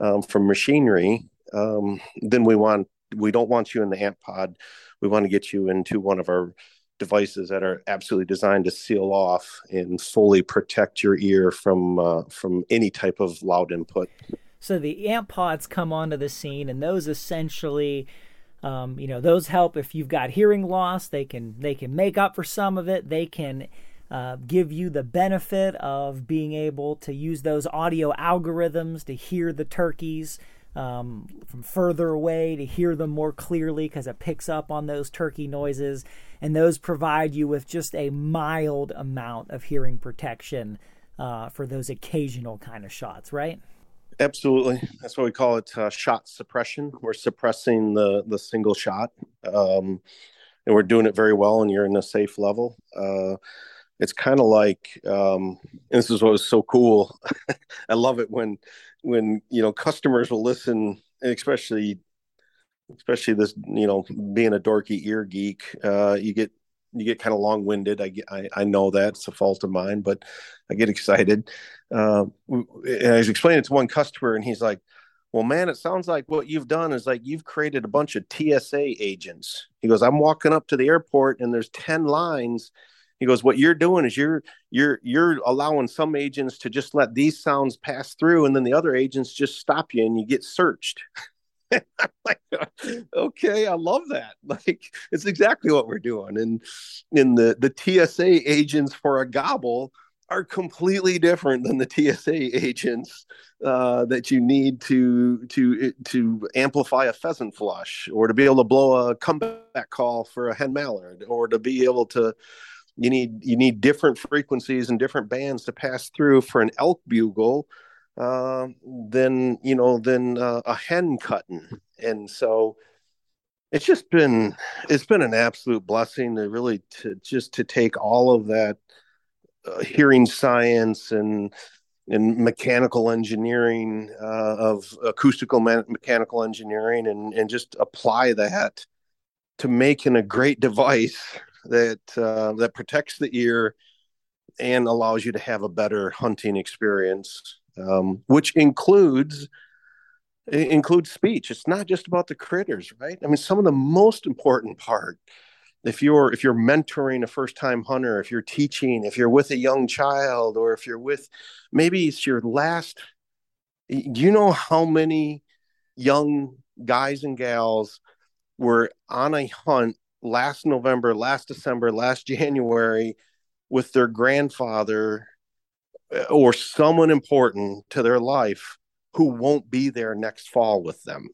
um, from machinery, um, then we want we don't want you in the amp pod. We want to get you into one of our devices that are absolutely designed to seal off and fully protect your ear from uh, from any type of loud input. So the amp pods come onto the scene, and those essentially um, you know, those help if you've got hearing loss. They can they can make up for some of it. They can uh, give you the benefit of being able to use those audio algorithms to hear the turkeys um, from further away, to hear them more clearly because it picks up on those turkey noises. And those provide you with just a mild amount of hearing protection uh, for those occasional kind of shots, right? Absolutely, that's what we call it. Uh, shot suppression. We're suppressing the the single shot, um, and we're doing it very well. And you're in a safe level. Uh, it's kind of like um, this is what was so cool. I love it when when you know customers will listen, especially especially this you know being a dorky ear geek. Uh, you get you get kind of long winded. I, get, I, I know that it's a fault of mine, but I get excited. Uh, and I was explaining it to one customer, and he's like, "Well, man, it sounds like what you've done is like you've created a bunch of TSA agents." He goes, "I'm walking up to the airport, and there's ten lines." He goes, "What you're doing is you're you're you're allowing some agents to just let these sounds pass through, and then the other agents just stop you, and you get searched." I'm like, okay, I love that. Like it's exactly what we're doing. And in the the TSA agents for a gobble are completely different than the TSA agents uh, that you need to to to amplify a pheasant flush, or to be able to blow a comeback call for a hen mallard, or to be able to you need you need different frequencies and different bands to pass through for an elk bugle uh, than you know than uh, a hen cutting, and so it's just been it's been an absolute blessing to really to just to take all of that uh, hearing science and and mechanical engineering uh, of acoustical me- mechanical engineering and and just apply that to making a great device that uh, that protects the ear and allows you to have a better hunting experience, um, which includes includes speech. It's not just about the critters, right? I mean, some of the most important part if you're if you're mentoring a first time hunter if you're teaching if you're with a young child or if you're with maybe it's your last you know how many young guys and gals were on a hunt last november last december last january with their grandfather uh, or someone important to their life who won't be there next fall with them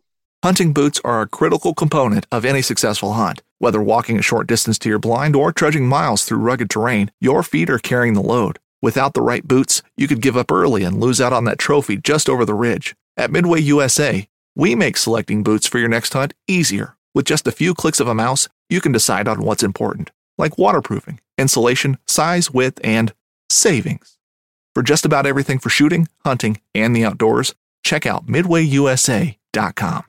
Hunting boots are a critical component of any successful hunt. Whether walking a short distance to your blind or trudging miles through rugged terrain, your feet are carrying the load. Without the right boots, you could give up early and lose out on that trophy just over the ridge. At Midway USA, we make selecting boots for your next hunt easier. With just a few clicks of a mouse, you can decide on what's important, like waterproofing, insulation, size, width, and savings. For just about everything for shooting, hunting, and the outdoors, check out midwayusa.com.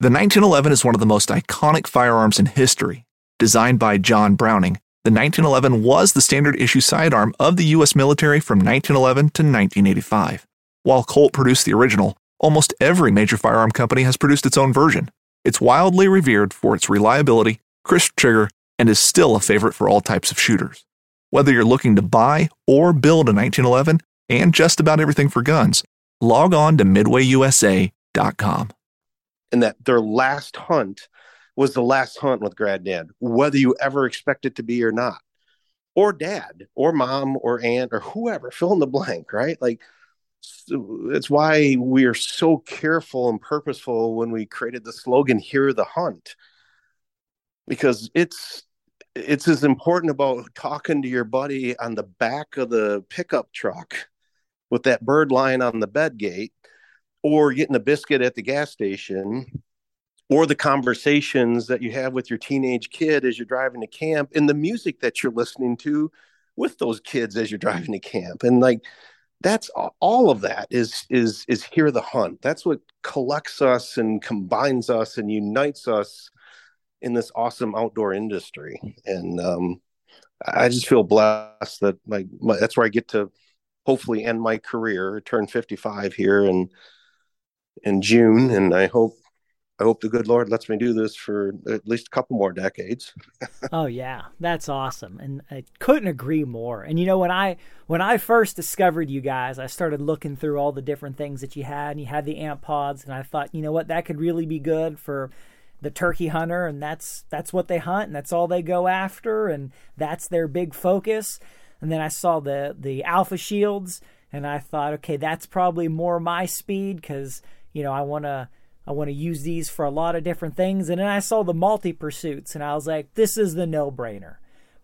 The 1911 is one of the most iconic firearms in history. Designed by John Browning, the 1911 was the standard issue sidearm of the U.S. military from 1911 to 1985. While Colt produced the original, almost every major firearm company has produced its own version. It's wildly revered for its reliability, crisp trigger, and is still a favorite for all types of shooters. Whether you're looking to buy or build a 1911 and just about everything for guns, log on to midwayusa.com and that their last hunt was the last hunt with granddad, whether you ever expect it to be or not, or dad, or mom, or aunt, or whoever, fill in the blank, right? Like, it's why we are so careful and purposeful when we created the slogan "Hear the Hunt," because it's it's as important about talking to your buddy on the back of the pickup truck with that bird lying on the bed gate or getting a biscuit at the gas station or the conversations that you have with your teenage kid as you're driving to camp and the music that you're listening to with those kids as you're driving to camp. And like that's all of that is is is hear the hunt. That's what collects us and combines us and unites us in this awesome outdoor industry. And um, i just feel blessed that my, my that's where i get to hopefully end my career turn 55 here and in June, and I hope I hope the good Lord lets me do this for at least a couple more decades. oh yeah, that's awesome, and I couldn't agree more. And you know when I when I first discovered you guys, I started looking through all the different things that you had, and you had the amp pods, and I thought, you know what, that could really be good for the turkey hunter, and that's that's what they hunt, and that's all they go after, and that's their big focus. And then I saw the the alpha shields, and I thought, okay, that's probably more my speed because you know, I want to I want to use these for a lot of different things. And then I saw the multi pursuits and I was like, this is the no brainer,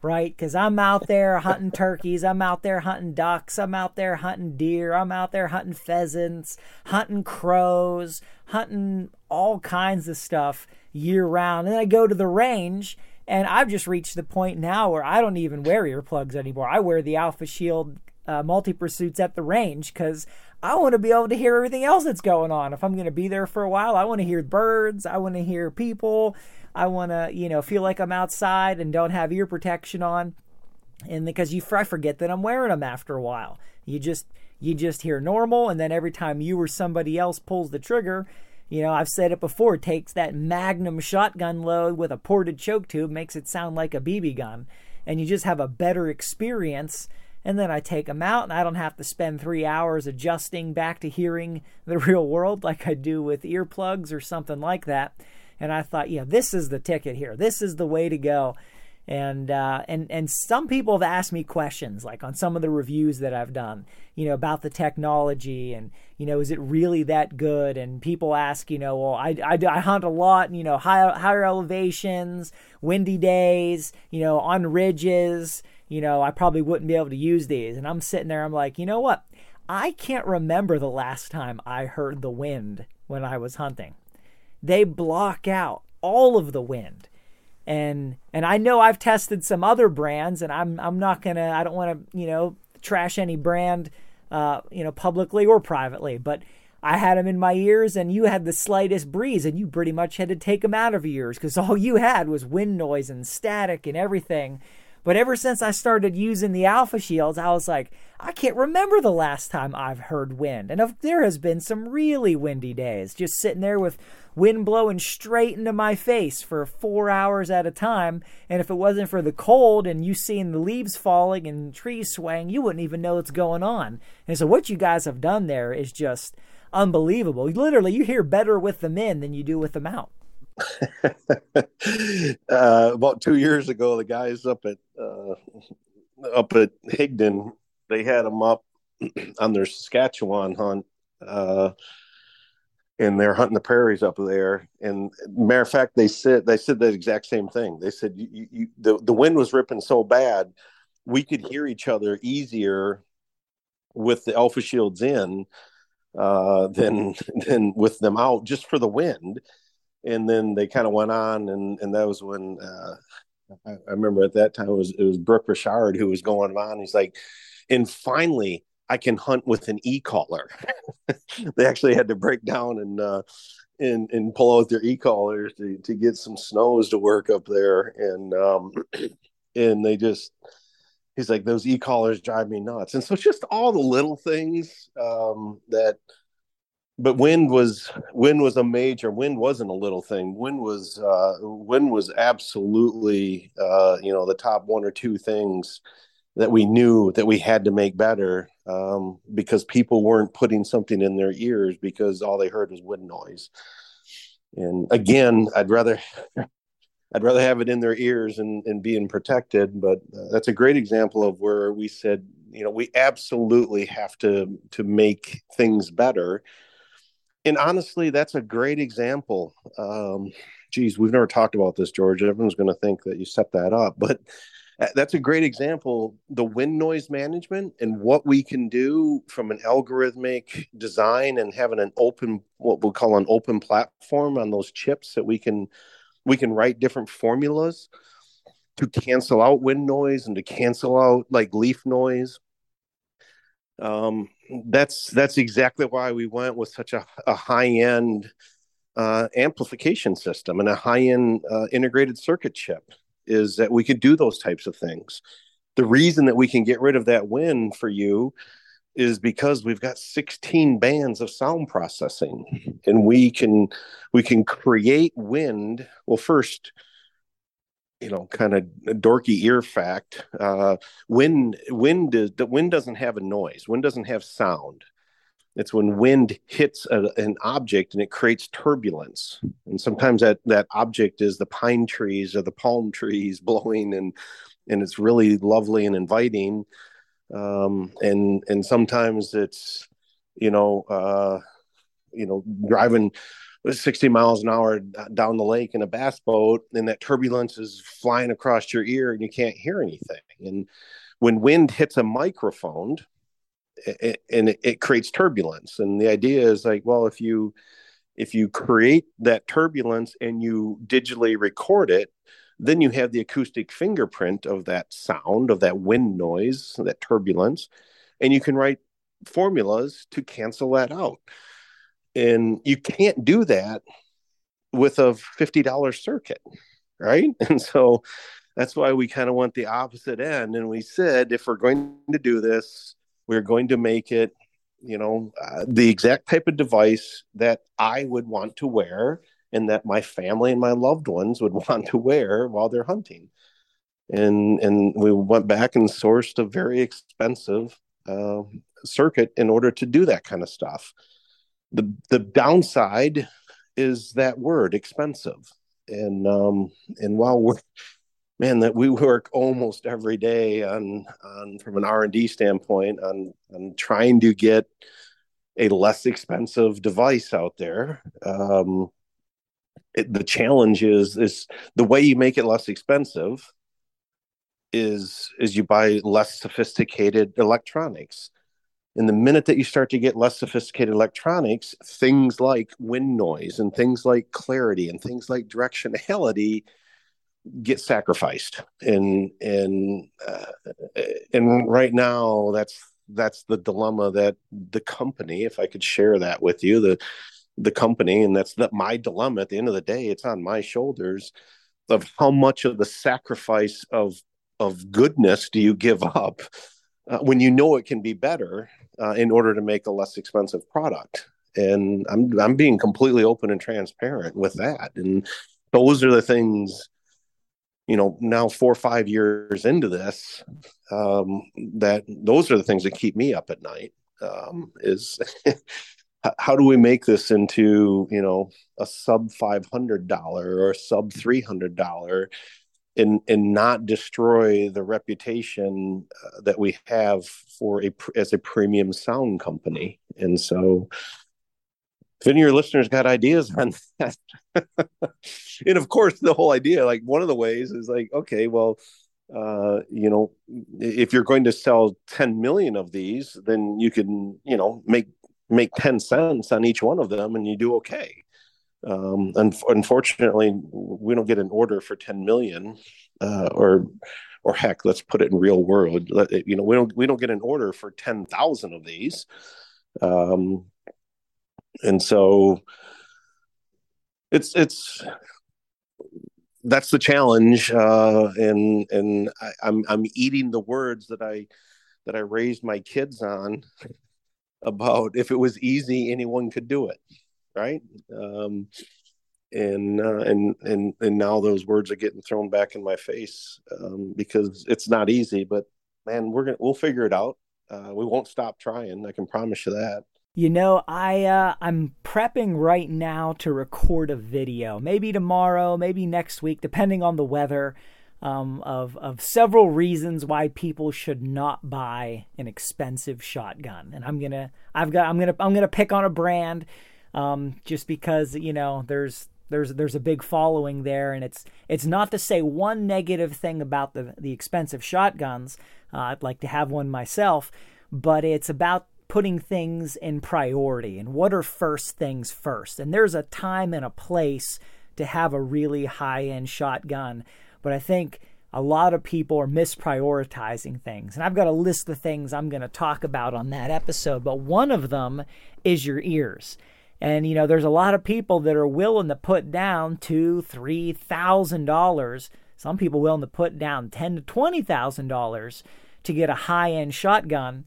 right? Because I'm out there hunting turkeys, I'm out there hunting ducks, I'm out there hunting deer, I'm out there hunting pheasants, hunting crows, hunting all kinds of stuff year round. And then I go to the range and I've just reached the point now where I don't even wear earplugs anymore. I wear the Alpha Shield uh, multi pursuits at the range because I want to be able to hear everything else that's going on. If I'm going to be there for a while, I want to hear birds. I want to hear people. I want to, you know, feel like I'm outside and don't have ear protection on. And because you, I forget that I'm wearing them after a while. You just, you just hear normal, and then every time you or somebody else pulls the trigger, you know, I've said it before, takes that magnum shotgun load with a ported choke tube, makes it sound like a BB gun, and you just have a better experience and then I take them out and I don't have to spend three hours adjusting back to hearing the real world like I do with earplugs or something like that. And I thought, yeah, this is the ticket here. This is the way to go. and uh, and and some people have asked me questions like on some of the reviews that I've done, you know, about the technology and you know, is it really that good? And people ask, you know, well, I, I, I hunt a lot, and, you know, higher higher elevations, windy days, you know, on ridges, you know, I probably wouldn't be able to use these. And I'm sitting there, I'm like, you know what? I can't remember the last time I heard the wind when I was hunting. They block out all of the wind and and I know I've tested some other brands, and I'm I'm not gonna I don't want to you know trash any brand, uh, you know publicly or privately, but I had them in my ears, and you had the slightest breeze, and you pretty much had to take them out of your ears because all you had was wind noise and static and everything. But ever since I started using the Alpha Shields, I was like, I can't remember the last time I've heard wind. And there has been some really windy days, just sitting there with wind blowing straight into my face for four hours at a time. And if it wasn't for the cold and you seeing the leaves falling and trees swaying, you wouldn't even know what's going on. And so what you guys have done there is just unbelievable. Literally, you hear better with them in than you do with them out. uh, about two years ago, the guys up at uh, up at Higdon, they had them up on their Saskatchewan hunt. Uh, and they're hunting the prairies up there. And matter of fact, they said they said that exact same thing. They said you, you, the the wind was ripping so bad, we could hear each other easier with the alpha shields in uh, than than with them out, just for the wind. And then they kind of went on, and and that was when uh, I, I remember at that time it was it was Brooke Richard who was going on. He's like, and finally I can hunt with an e-collar. they actually had to break down and uh, and and pull out their e-collars to, to get some snows to work up there, and um, and they just he's like those e-collars drive me nuts, and so it's just all the little things um, that. But wind was wind was a major. Wind wasn't a little thing. Wind was uh, wind was absolutely uh, you know the top one or two things that we knew that we had to make better um, because people weren't putting something in their ears because all they heard was wind noise. And again, I'd rather I'd rather have it in their ears and, and being protected. But uh, that's a great example of where we said, you know, we absolutely have to to make things better. And honestly, that's a great example. Um, geez, we've never talked about this, George. Everyone's going to think that you set that up, but that's a great example the wind noise management and what we can do from an algorithmic design and having an open what we'll call an open platform on those chips that we can we can write different formulas to cancel out wind noise and to cancel out like leaf noise um, that's that's exactly why we went with such a, a high end uh, amplification system and a high end uh, integrated circuit chip is that we could do those types of things. The reason that we can get rid of that win for you is because we've got 16 bands of sound processing and we can we can create wind well first you know kind of dorky ear fact uh wind wind is the wind doesn't have a noise wind doesn't have sound it's when wind hits a, an object and it creates turbulence. And sometimes that, that object is the pine trees or the palm trees blowing and, and it's really lovely and inviting. Um, and, and sometimes it's, you know, uh, you know, driving 60 miles an hour down the lake in a bass boat and that turbulence is flying across your ear and you can't hear anything. And when wind hits a microphone, and it, it creates turbulence and the idea is like well if you if you create that turbulence and you digitally record it then you have the acoustic fingerprint of that sound of that wind noise that turbulence and you can write formulas to cancel that out and you can't do that with a $50 circuit right and so that's why we kind of went the opposite end and we said if we're going to do this we're going to make it, you know, uh, the exact type of device that I would want to wear and that my family and my loved ones would want to wear while they're hunting. And and we went back and sourced a very expensive uh, circuit in order to do that kind of stuff. The the downside is that word expensive. And um, and while we're man, that we work almost every day on on from an R and D standpoint on on trying to get a less expensive device out there. Um, it, the challenge is is the way you make it less expensive is is you buy less sophisticated electronics and the minute that you start to get less sophisticated electronics things like wind noise and things like clarity and things like directionality get sacrificed. And and uh, and right now that's that's the dilemma that the company if i could share that with you the the company and that's that my dilemma at the end of the day it's on my shoulders of how much of the sacrifice of of goodness do you give up uh, when you know it can be better uh, in order to make a less expensive product. And i'm i'm being completely open and transparent with that. And those are the things you know now four or five years into this um, that those are the things that keep me up at night um, is how do we make this into you know a sub $500 or sub $300 and and not destroy the reputation uh, that we have for a as a premium sound company. And so if any of your listeners got ideas on that and of course the whole idea like one of the ways is like okay well uh, you know if you're going to sell 10 million of these then you can you know make make 10 cents on each one of them and you do okay um, and unfortunately we don't get an order for 10 million uh, or or heck let's put it in real world. You know we don't we don't get an order for 10,000 of these. Um, and so it's it's that's the challenge uh, and and I, I'm I'm eating the words that I that I raised my kids on about if it was easy, anyone could do it, right? Um, and uh, and and and now those words are getting thrown back in my face um, because it's not easy. But man, we're gonna we'll figure it out. Uh, we won't stop trying. I can promise you that. You know, I uh, I'm prepping right now to record a video. Maybe tomorrow, maybe next week, depending on the weather um, of of several reasons why people should not buy an expensive shotgun. And I'm gonna I've got I'm gonna I'm gonna pick on a brand um, just because you know there's there's there's a big following there, and it's it's not to say one negative thing about the the expensive shotguns. Uh, I'd like to have one myself, but it's about putting things in priority and what are first things first. And there's a time and a place to have a really high end shotgun but I think a lot of people are misprioritizing things. And I've got a list of things I'm going to talk about on that episode, but one of them is your ears. And you know, there's a lot of people that are willing to put down two, three thousand dollars. Some people willing to put down ten to twenty thousand dollars to get a high-end shotgun,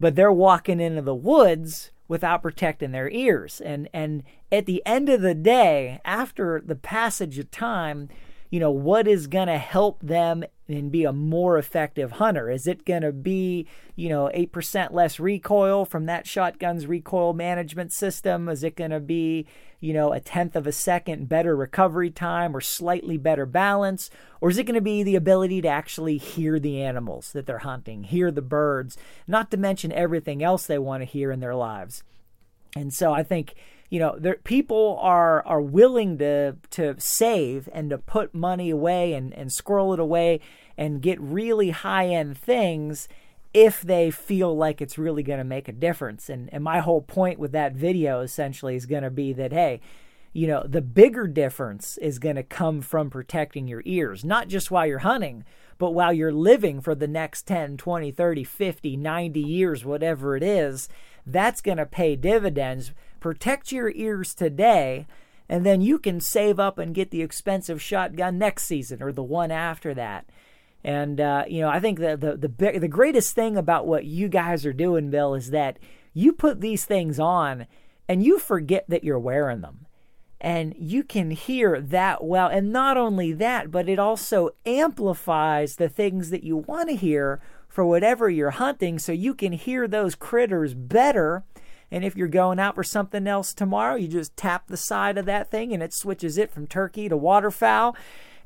but they're walking into the woods without protecting their ears. And and at the end of the day, after the passage of time, you know, what is going to help them and be a more effective hunter? Is it going to be, you know, 8% less recoil from that shotgun's recoil management system? Is it going to be, you know, a tenth of a second better recovery time or slightly better balance? Or is it going to be the ability to actually hear the animals that they're hunting, hear the birds, not to mention everything else they want to hear in their lives? And so I think you know, there, people are are willing to to save and to put money away and, and squirrel it away and get really high end things if they feel like it's really going to make a difference. And and my whole point with that video essentially is going to be that hey, you know, the bigger difference is going to come from protecting your ears, not just while you're hunting, but while you're living for the next 10, 20, 30, 50, 90 years, whatever it is, that's going to pay dividends protect your ears today, and then you can save up and get the expensive shotgun next season or the one after that. And uh, you know, I think the the the the greatest thing about what you guys are doing, Bill, is that you put these things on and you forget that you're wearing them. And you can hear that well. And not only that, but it also amplifies the things that you want to hear for whatever you're hunting so you can hear those critters better and if you're going out for something else tomorrow, you just tap the side of that thing and it switches it from turkey to waterfowl.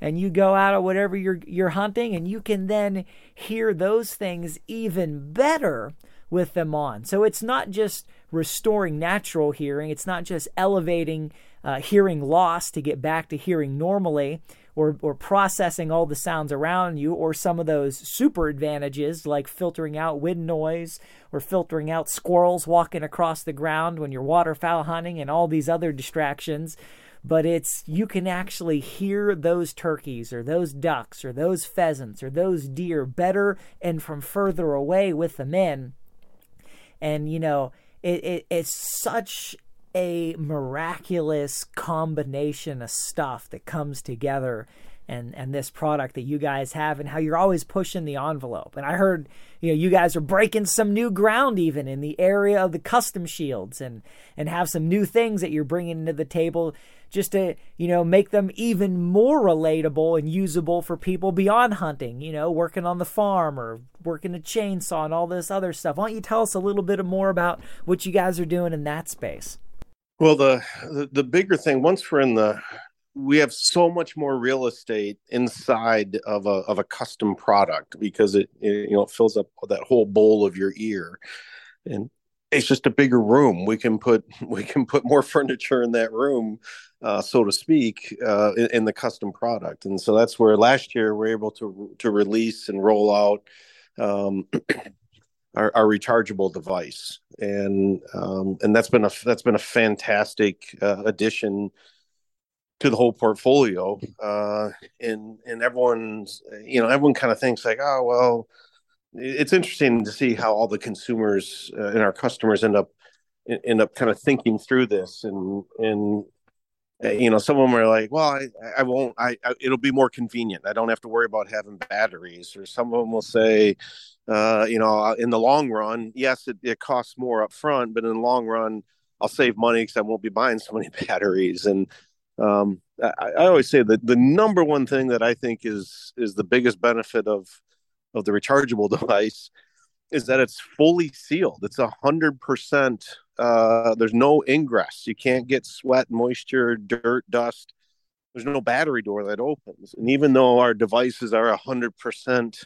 and you go out or whatever you're you're hunting and you can then hear those things even better with them on. So it's not just restoring natural hearing, it's not just elevating uh, hearing loss to get back to hearing normally or, or processing all the sounds around you, or some of those super advantages like filtering out wind noise or filtering out squirrels walking across the ground when you're waterfowl hunting and all these other distractions. But it's you can actually hear those turkeys or those ducks or those pheasants or those deer better and from further away with the men. And you know, it, it it's such a miraculous combination of stuff that comes together and and this product that you guys have and how you're always pushing the envelope. And I heard, you know, you guys are breaking some new ground even in the area of the custom shields and and have some new things that you're bringing to the table just to, you know, make them even more relatable and usable for people beyond hunting, you know, working on the farm or working a chainsaw and all this other stuff. Why don't you tell us a little bit more about what you guys are doing in that space? Well, the, the, the bigger thing once we're in the we have so much more real estate inside of a of a custom product because it, it you know it fills up that whole bowl of your ear, and it's just a bigger room. We can put we can put more furniture in that room, uh, so to speak, uh, in, in, the custom product. And so that's where last year we are able to to release and roll out um, our, our, rechargeable device, and um, and that's been a that's been a fantastic uh, addition to the whole portfolio. Uh, and and everyone's you know everyone kind of thinks like oh well, it's interesting to see how all the consumers uh, and our customers end up end up kind of thinking through this and and uh, you know, some of them are like, well, I, I won't, I, I, it'll be more convenient. I don't have to worry about having batteries. Or some of them will say, uh, you know, uh, in the long run, yes, it, it costs more up front, but in the long run, I'll save money because I won't be buying so many batteries. And um, I, I always say that the number one thing that I think is is the biggest benefit of of the rechargeable device is that it's fully sealed. It's a hundred percent uh, there's no ingress. You can't get sweat, moisture, dirt, dust. There's no battery door that opens. And even though our devices are a 100%,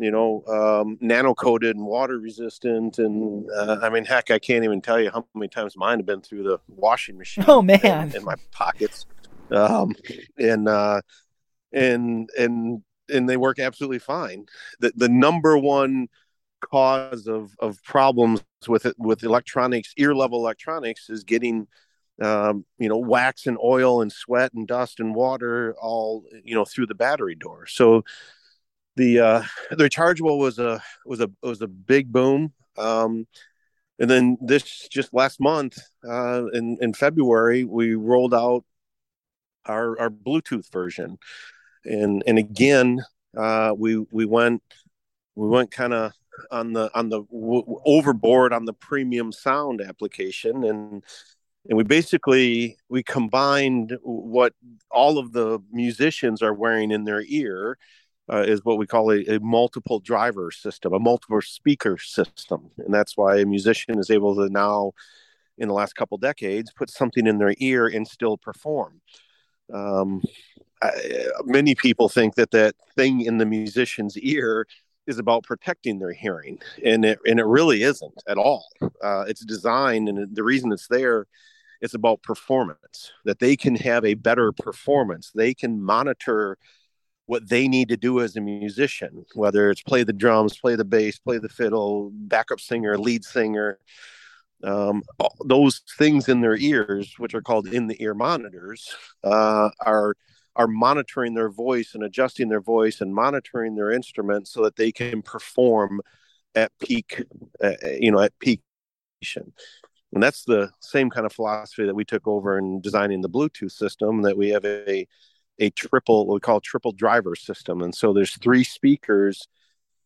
you know, um, nano coated and water resistant, and uh, I mean, heck, I can't even tell you how many times mine have been through the washing machine. Oh man, in, in my pockets, um, and uh, and and and they work absolutely fine. The the number one cause of of problems with it with electronics ear level electronics is getting um, you know wax and oil and sweat and dust and water all you know through the battery door so the uh the rechargeable was a was a was a big boom. Um and then this just last month uh in in february we rolled out our our bluetooth version. And and again uh we we went we went kind of on the on the w- overboard on the premium sound application. And and we basically we combined what all of the musicians are wearing in their ear uh, is what we call a, a, multiple driver system a multiple speaker system and that's why a musician is able to now in the last couple decades put something in their ear and still perform um, I, many people think that that thing in the musician's ear is about protecting their hearing, and it and it really isn't at all. Uh, it's designed, and the reason it's there, it's about performance. That they can have a better performance. They can monitor what they need to do as a musician, whether it's play the drums, play the bass, play the fiddle, backup singer, lead singer. Um, those things in their ears, which are called in the ear monitors, uh, are are monitoring their voice and adjusting their voice and monitoring their instrument so that they can perform at peak uh, you know at peak and that's the same kind of philosophy that we took over in designing the bluetooth system that we have a a triple what we call triple driver system and so there's three speakers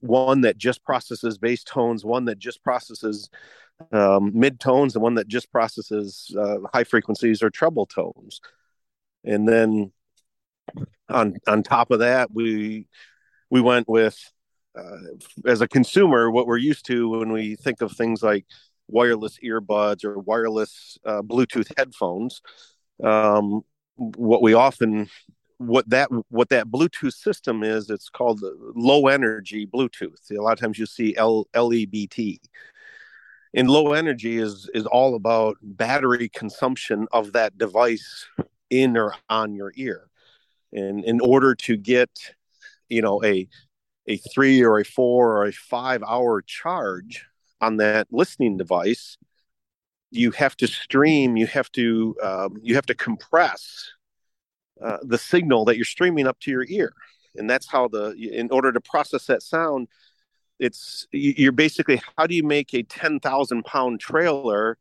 one that just processes bass tones one that just processes um, mid tones and one that just processes uh, high frequencies or treble tones and then on on top of that, we we went with uh, as a consumer what we're used to when we think of things like wireless earbuds or wireless uh, Bluetooth headphones. Um, what we often what that what that Bluetooth system is, it's called low energy Bluetooth. A lot of times you see L, LEBT. And low energy is is all about battery consumption of that device in or on your ear. And in order to get, you know, a a three or a four or a five hour charge on that listening device, you have to stream, you have to um, you have to compress uh, the signal that you're streaming up to your ear, and that's how the in order to process that sound, it's you're basically how do you make a ten thousand pound trailer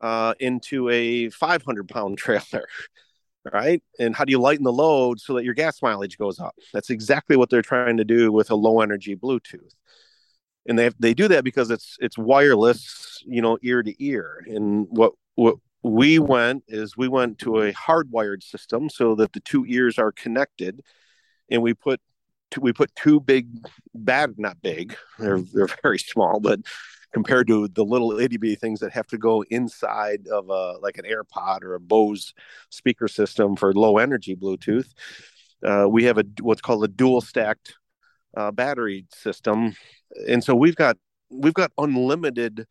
uh, into a five hundred pound trailer? right? And how do you lighten the load so that your gas mileage goes up? That's exactly what they're trying to do with a low energy Bluetooth. And they have, they do that because it's it's wireless, you know, ear to ear. And what what we went is we went to a hardwired system so that the two ears are connected, and we put two, we put two big bad not big they're they're very small but compared to the little itty bitty things that have to go inside of a like an AirPod or a Bose speaker system for low energy Bluetooth. Uh, we have a what's called a dual stacked uh, battery system, and so we've got we've got unlimited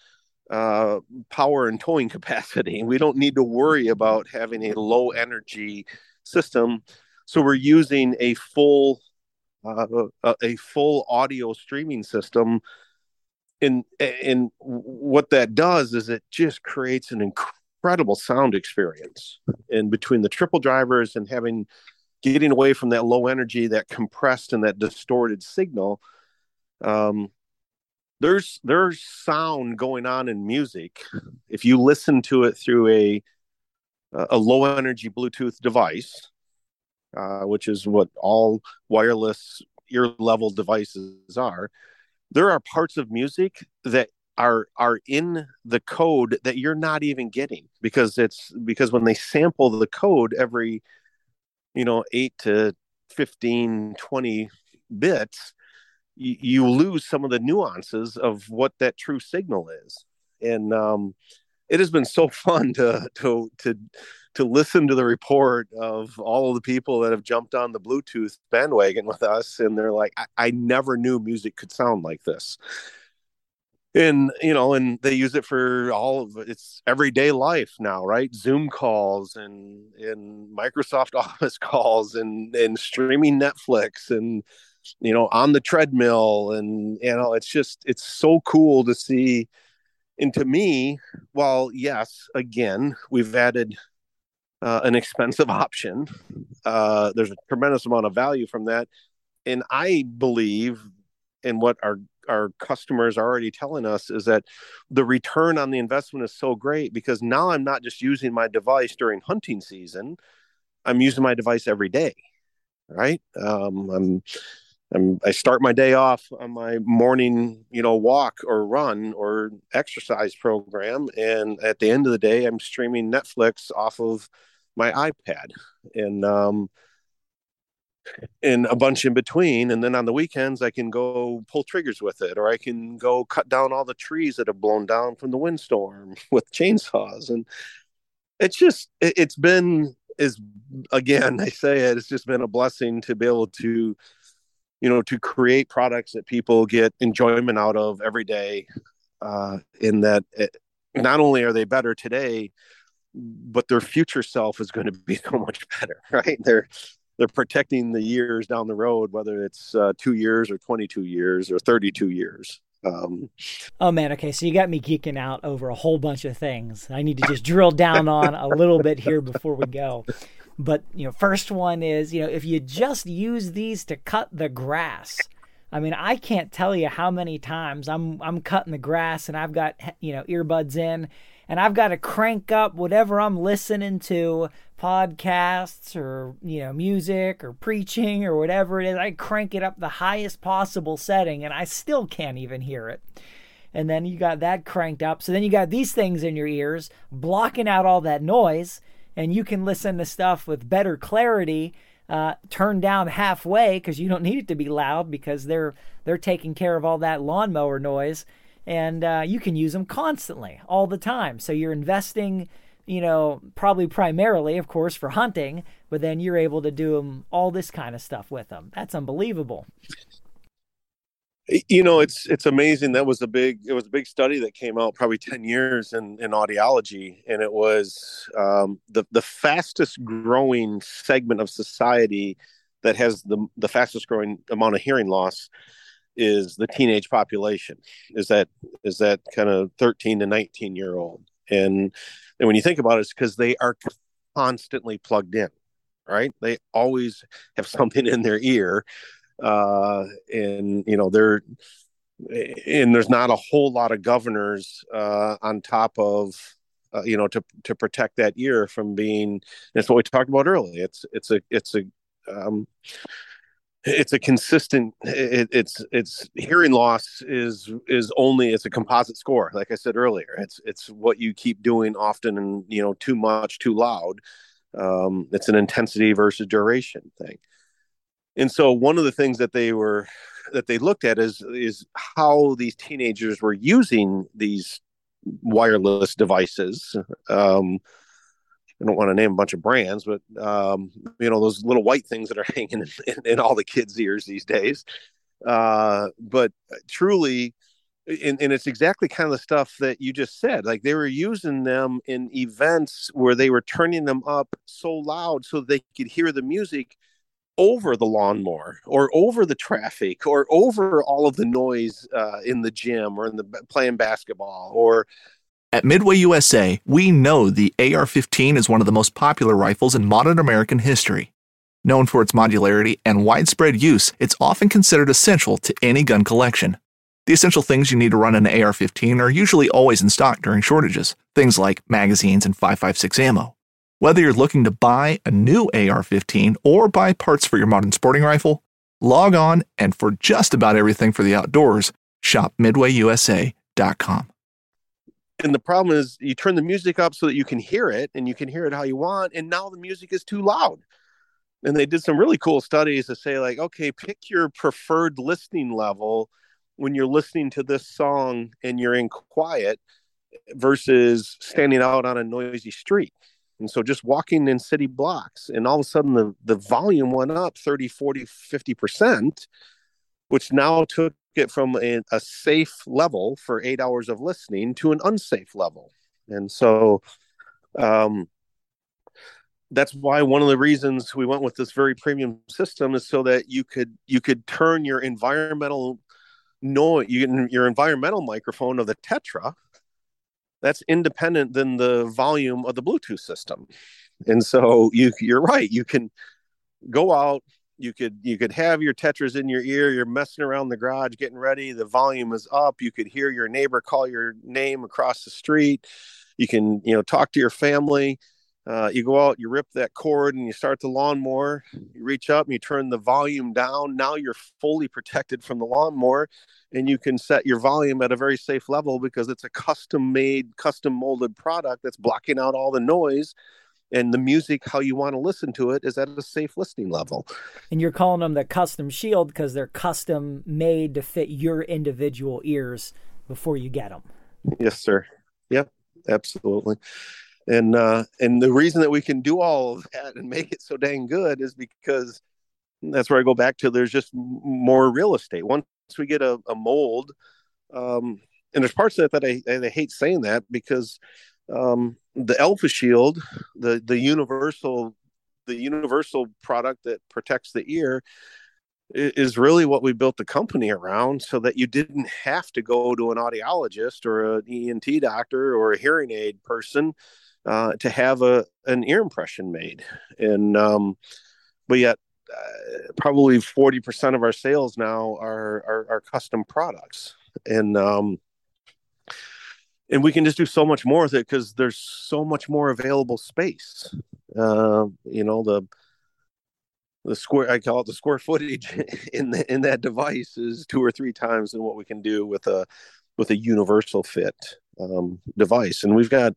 uh, power and towing capacity. We don't need to worry about having a low energy system. So we're using a full uh, a full audio streaming system and and what that does is it just creates an incredible sound experience and between the triple drivers and having getting away from that low energy that compressed and that distorted signal um there's there's sound going on in music. If you listen to it through a a low energy bluetooth device uh, which is what all wireless ear level devices are there are parts of music that are are in the code that you're not even getting because it's because when they sample the code every you know 8 to 15 20 bits you, lose some of the nuances of what that true signal is and um it has been so fun to to to to listen to the report of all of the people that have jumped on the Bluetooth bandwagon with us, and they're like, I, I never knew music could sound like this. And you know, and they use it for all of its everyday life now, right? Zoom calls and and Microsoft Office calls and and streaming Netflix and you know on the treadmill and you know it's just it's so cool to see and to me well, yes again we've added uh, an expensive option. Uh, there's a tremendous amount of value from that, and I believe in what our our customers are already telling us is that the return on the investment is so great because now I'm not just using my device during hunting season; I'm using my device every day. Right? Um, I'm I'm, I start my day off on my morning, you know, walk or run or exercise program, and at the end of the day, I'm streaming Netflix off of my iPad, and um, and a bunch in between. And then on the weekends, I can go pull triggers with it, or I can go cut down all the trees that have blown down from the windstorm with chainsaws. And it's just, it, it's been, is again, I say it, it's just been a blessing to be able to you know to create products that people get enjoyment out of every day uh in that it, not only are they better today but their future self is going to be so much better right? They're they're protecting the years down the road whether it's uh, two years or 22 years or 32 years um, oh man okay so you got me geeking out over a whole bunch of things. I need to just drill down on a little bit here before we go but you know, first one is you know if you just use these to cut the grass. I mean, I can't tell you how many times I'm I'm cutting the grass and I've got you know earbuds in and I've got to crank up whatever I'm listening to, podcasts or you know music or preaching or whatever it is. I crank it up the highest possible setting and I still can't even hear it. And then you got that cranked up. So then you got these things in your ears blocking out all that noise and you can listen to stuff with better clarity uh, turned down halfway because you don't need it to be loud because they're they're taking care of all that lawnmower noise and uh, you can use them constantly all the time so you're investing you know, probably primarily, of course, for hunting, but then you're able to do them all this kind of stuff with them. That's unbelievable. You know, it's it's amazing. That was a big it was a big study that came out probably ten years in in audiology, and it was um, the the fastest growing segment of society that has the the fastest growing amount of hearing loss is the teenage population. Is that is that kind of thirteen to nineteen year old, and and when you think about it, it's because they are constantly plugged in, right? They always have something in their ear uh, and you know they're and there's not a whole lot of governors uh, on top of uh, you know to to protect that ear from being. That's what we talked about earlier. It's it's a it's a um, it's a consistent it, it's it's hearing loss is is only it's a composite score like i said earlier it's it's what you keep doing often and you know too much too loud um, it's an intensity versus duration thing and so one of the things that they were that they looked at is is how these teenagers were using these wireless devices um, I don't want to name a bunch of brands, but um, you know those little white things that are hanging in, in, in all the kids' ears these days. Uh, but truly, and, and, it's exactly kind of the stuff that you just said. Like they were using them in events where they were turning them up so loud so they could hear the music over the lawnmower or over the traffic or over all of the noise uh, in the gym or in the playing basketball or at Midway USA, we know the AR 15 is one of the most popular rifles in modern American history. Known for its modularity and widespread use, it's often considered essential to any gun collection. The essential things you need to run an AR 15 are usually always in stock during shortages, things like magazines and 5.56 ammo. Whether you're looking to buy a new AR 15 or buy parts for your modern sporting rifle, log on and for just about everything for the outdoors, shop midwayusa.com. And the problem is, you turn the music up so that you can hear it and you can hear it how you want. And now the music is too loud. And they did some really cool studies to say, like, okay, pick your preferred listening level when you're listening to this song and you're in quiet versus standing out on a noisy street and so just walking in city blocks, and all of a sudden the, the volume went up 30, 40, 50%, which now took it from a, a safe level for eight hours of listening to an unsafe level. And so um, that's why one of the reasons we went with this very premium system is so that you could you could turn your environmental noise your environmental microphone of the tetra that's independent than the volume of the Bluetooth system. And so you you're right. You can go out. You could you could have your tetras in your ear. You're messing around the garage, getting ready. The volume is up. You could hear your neighbor call your name across the street. You can you know talk to your family. Uh, you go out, you rip that cord, and you start the lawnmower. You reach up and you turn the volume down. Now you're fully protected from the lawnmower, and you can set your volume at a very safe level because it's a custom made, custom molded product that's blocking out all the noise. And the music, how you want to listen to it, is at a safe listening level. And you're calling them the custom shield because they're custom made to fit your individual ears before you get them. Yes, sir. Yep, absolutely and uh, and the reason that we can do all of that and make it so dang good is because that's where I go back to. There's just more real estate. Once we get a, a mold, um, and there's parts of it that I, I hate saying that because um, the Alpha Shield, the the universal the universal product that protects the ear is really what we built the company around so that you didn't have to go to an audiologist or an ENT doctor or a hearing aid person uh, to have a an ear impression made, and um, but yet uh, probably forty percent of our sales now are, are, are custom products, and um, and we can just do so much more with it because there's so much more available space. Uh, you know the the square I call it the square footage in the, in that device is two or three times than what we can do with a with a universal fit um, device, and we've got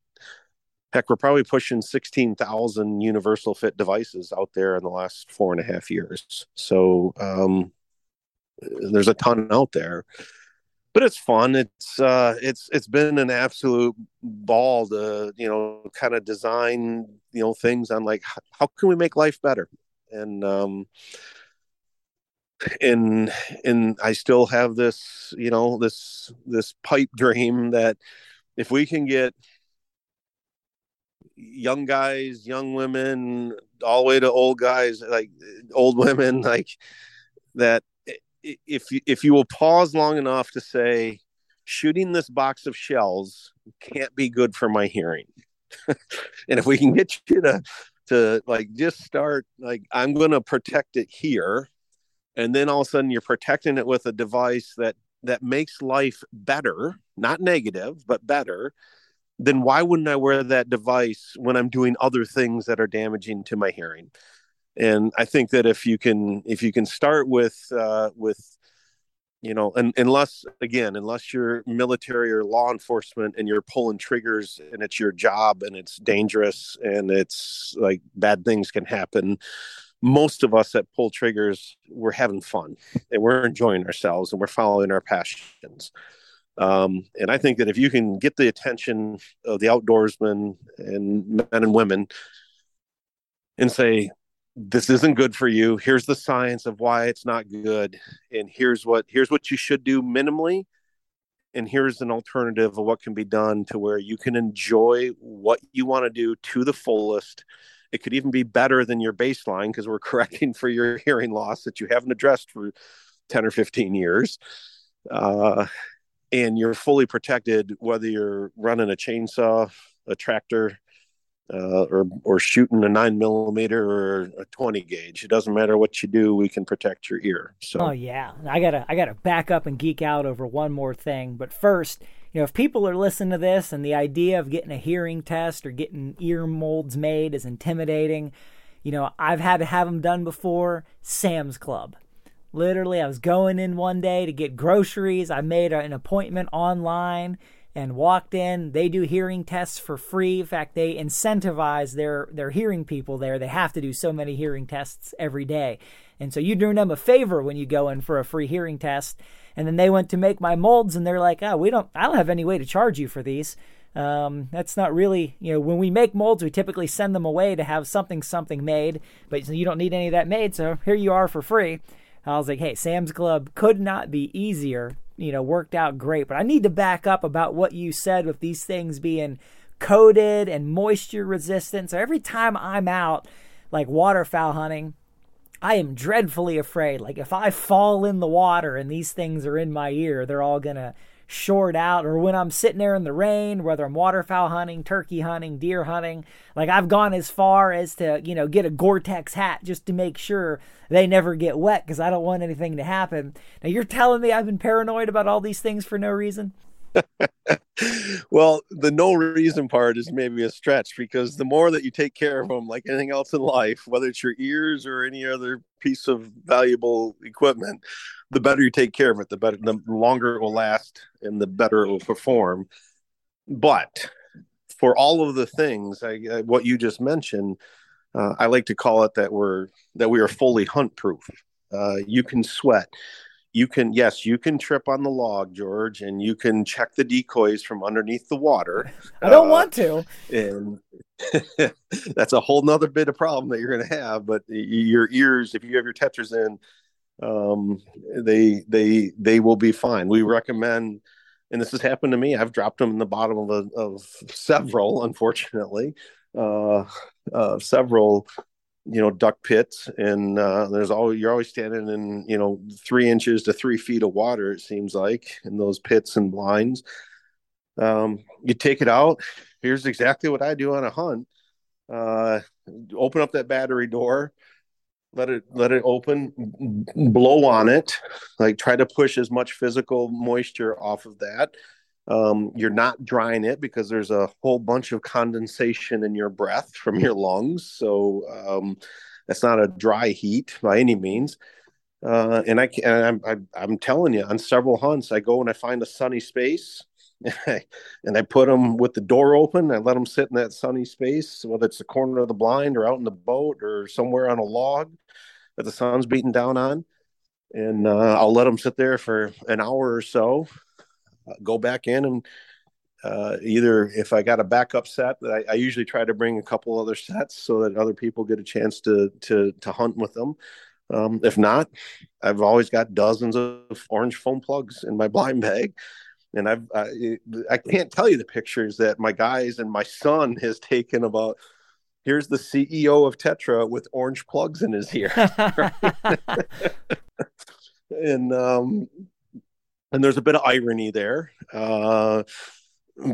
heck, we're probably pushing 16,000 universal fit devices out there in the last four and a half years. So um, there's a ton out there. but it's fun. It's uh, it's it's been an absolute ball to you know kind of design you know things on like how can we make life better, and um, and and I still have this you know this this pipe dream that if we can get young guys, young women, all the way to old guys, like old women, like that if you, if you will pause long enough to say shooting this box of shells can't be good for my hearing. And if we can get you to to like just start like i'm going to protect it here and then all of a sudden you're protecting it with a device that that makes life better not negative but better then why wouldn't i wear that device when i'm doing other things that are damaging to my hearing? And I think that if you can if you can start with uh, with you know and unless again unless you're military or law enforcement and you're pulling triggers and it's your job and it's dangerous and it's like bad things can happen most of us that pull triggers we're having fun and we're enjoying ourselves and we're following our passions um, and i think that if you can get the attention of the outdoorsmen and men and women and say this isn't good for you. Here's the science of why it's not good. And here's what here's what you should do minimally. And here's an alternative of what can be done to where you can enjoy what you want to do to the fullest. It could even be better than your baseline because we're correcting for your hearing loss that you haven't addressed for 10 or 15 years. Uh, and you're fully protected whether you're running a chainsaw a tractor uh, or or shooting a nine millimeter or a 20 gauge. It doesn't matter what you do, we can protect your ear. So Oh yeah. I gotta I gotta back up and geek out over one more thing. But first, you know, if people are listening to this and the idea of getting a hearing test or getting ear molds made is intimidating, you know, I've had to have them done before. Sam's Club. Literally, I was going in one day to get groceries. I made an appointment online and walked in. They do hearing tests for free. In fact, they incentivize their their hearing people there. They have to do so many hearing tests every day. And so you do them a favor when you go in for a free hearing test. And then they went to make my molds and they're like, "Oh, we don't I don't have any way to charge you for these." Um, that's not really, you know, when we make molds, we typically send them away to have something something made, but you don't need any of that made, so here you are for free. I was like, hey, Sam's Club could not be easier you know, worked out great. But I need to back up about what you said with these things being coated and moisture resistant. So every time I'm out, like waterfowl hunting, I am dreadfully afraid. Like if I fall in the water and these things are in my ear, they're all gonna short out or when I'm sitting there in the rain, whether I'm waterfowl hunting, turkey hunting, deer hunting, like I've gone as far as to, you know, get a Gore-Tex hat just to make sure they never get wet because I don't want anything to happen. Now you're telling me I've been paranoid about all these things for no reason? well, the no reason part is maybe a stretch because the more that you take care of them, like anything else in life, whether it's your ears or any other piece of valuable equipment, the better you take care of it, the better, the longer it will last, and the better it will perform. But for all of the things, I, I, what you just mentioned, uh, I like to call it that we're that we are fully hunt proof. Uh, you can sweat you can yes you can trip on the log george and you can check the decoys from underneath the water i don't uh, want to and that's a whole nother bit of problem that you're going to have but your ears if you have your tetras in um, they they they will be fine. We recommend and this has happened to me i've dropped them in the bottom of a, of several unfortunately uh, uh, several you know duck pits and uh, there's always you're always standing in you know three inches to three feet of water it seems like in those pits and blinds. Um, you take it out here's exactly what i do on a hunt uh, open up that battery door let it let it open blow on it like try to push as much physical moisture off of that um, you're not drying it because there's a whole bunch of condensation in your breath from your lungs. So um, that's not a dry heat by any means. Uh, and I and I'm, I, am telling you, on several hunts, I go and I find a sunny space, and I, put them with the door open. I let them sit in that sunny space, whether it's the corner of the blind or out in the boat or somewhere on a log that the sun's beating down on. And uh, I'll let them sit there for an hour or so uh, go back in and uh, either if I got a backup set, I, I, usually try to bring a couple other sets so that other people get a chance to to to hunt with them. Um, if not, I've always got dozens of orange foam plugs in my blind bag, and I've I, I can't tell you the pictures that my guys and my son has taken about. Here's the CEO of Tetra with orange plugs in his ear, and um, and there's a bit of irony there. Uh,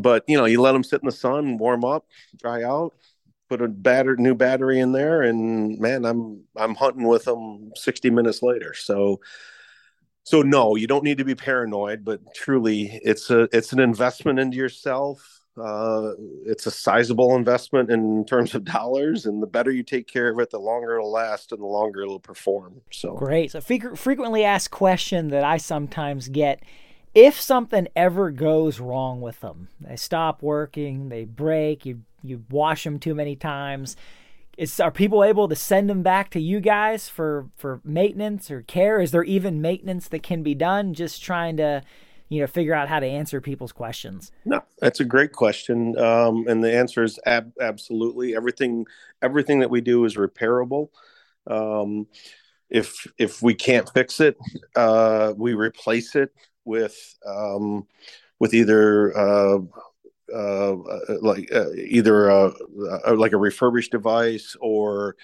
but you know, you let them sit in the sun, warm up, dry out, put a batter new battery in there, and man, I'm I'm hunting with them 60 minutes later. So so no, you don't need to be paranoid, but truly, it's a it's an investment into yourself. Uh, it's a sizable investment in terms of dollars, and the better you take care of it, the longer it'll last, and the longer it'll perform. So great. So frequently asked question that I sometimes get if something ever goes wrong with them, they stop working, they break, you you wash them too many times. Is, are people able to send them back to you guys for for maintenance or care? Is there even maintenance that can be done? Just trying to, you know, figure out how to answer people's questions. No, that's a great question, um, and the answer is ab- absolutely. Everything everything that we do is repairable. Um, if if we can't fix it, uh, we replace it with um, with either uh, uh, like uh, either a, a, like a refurbished device or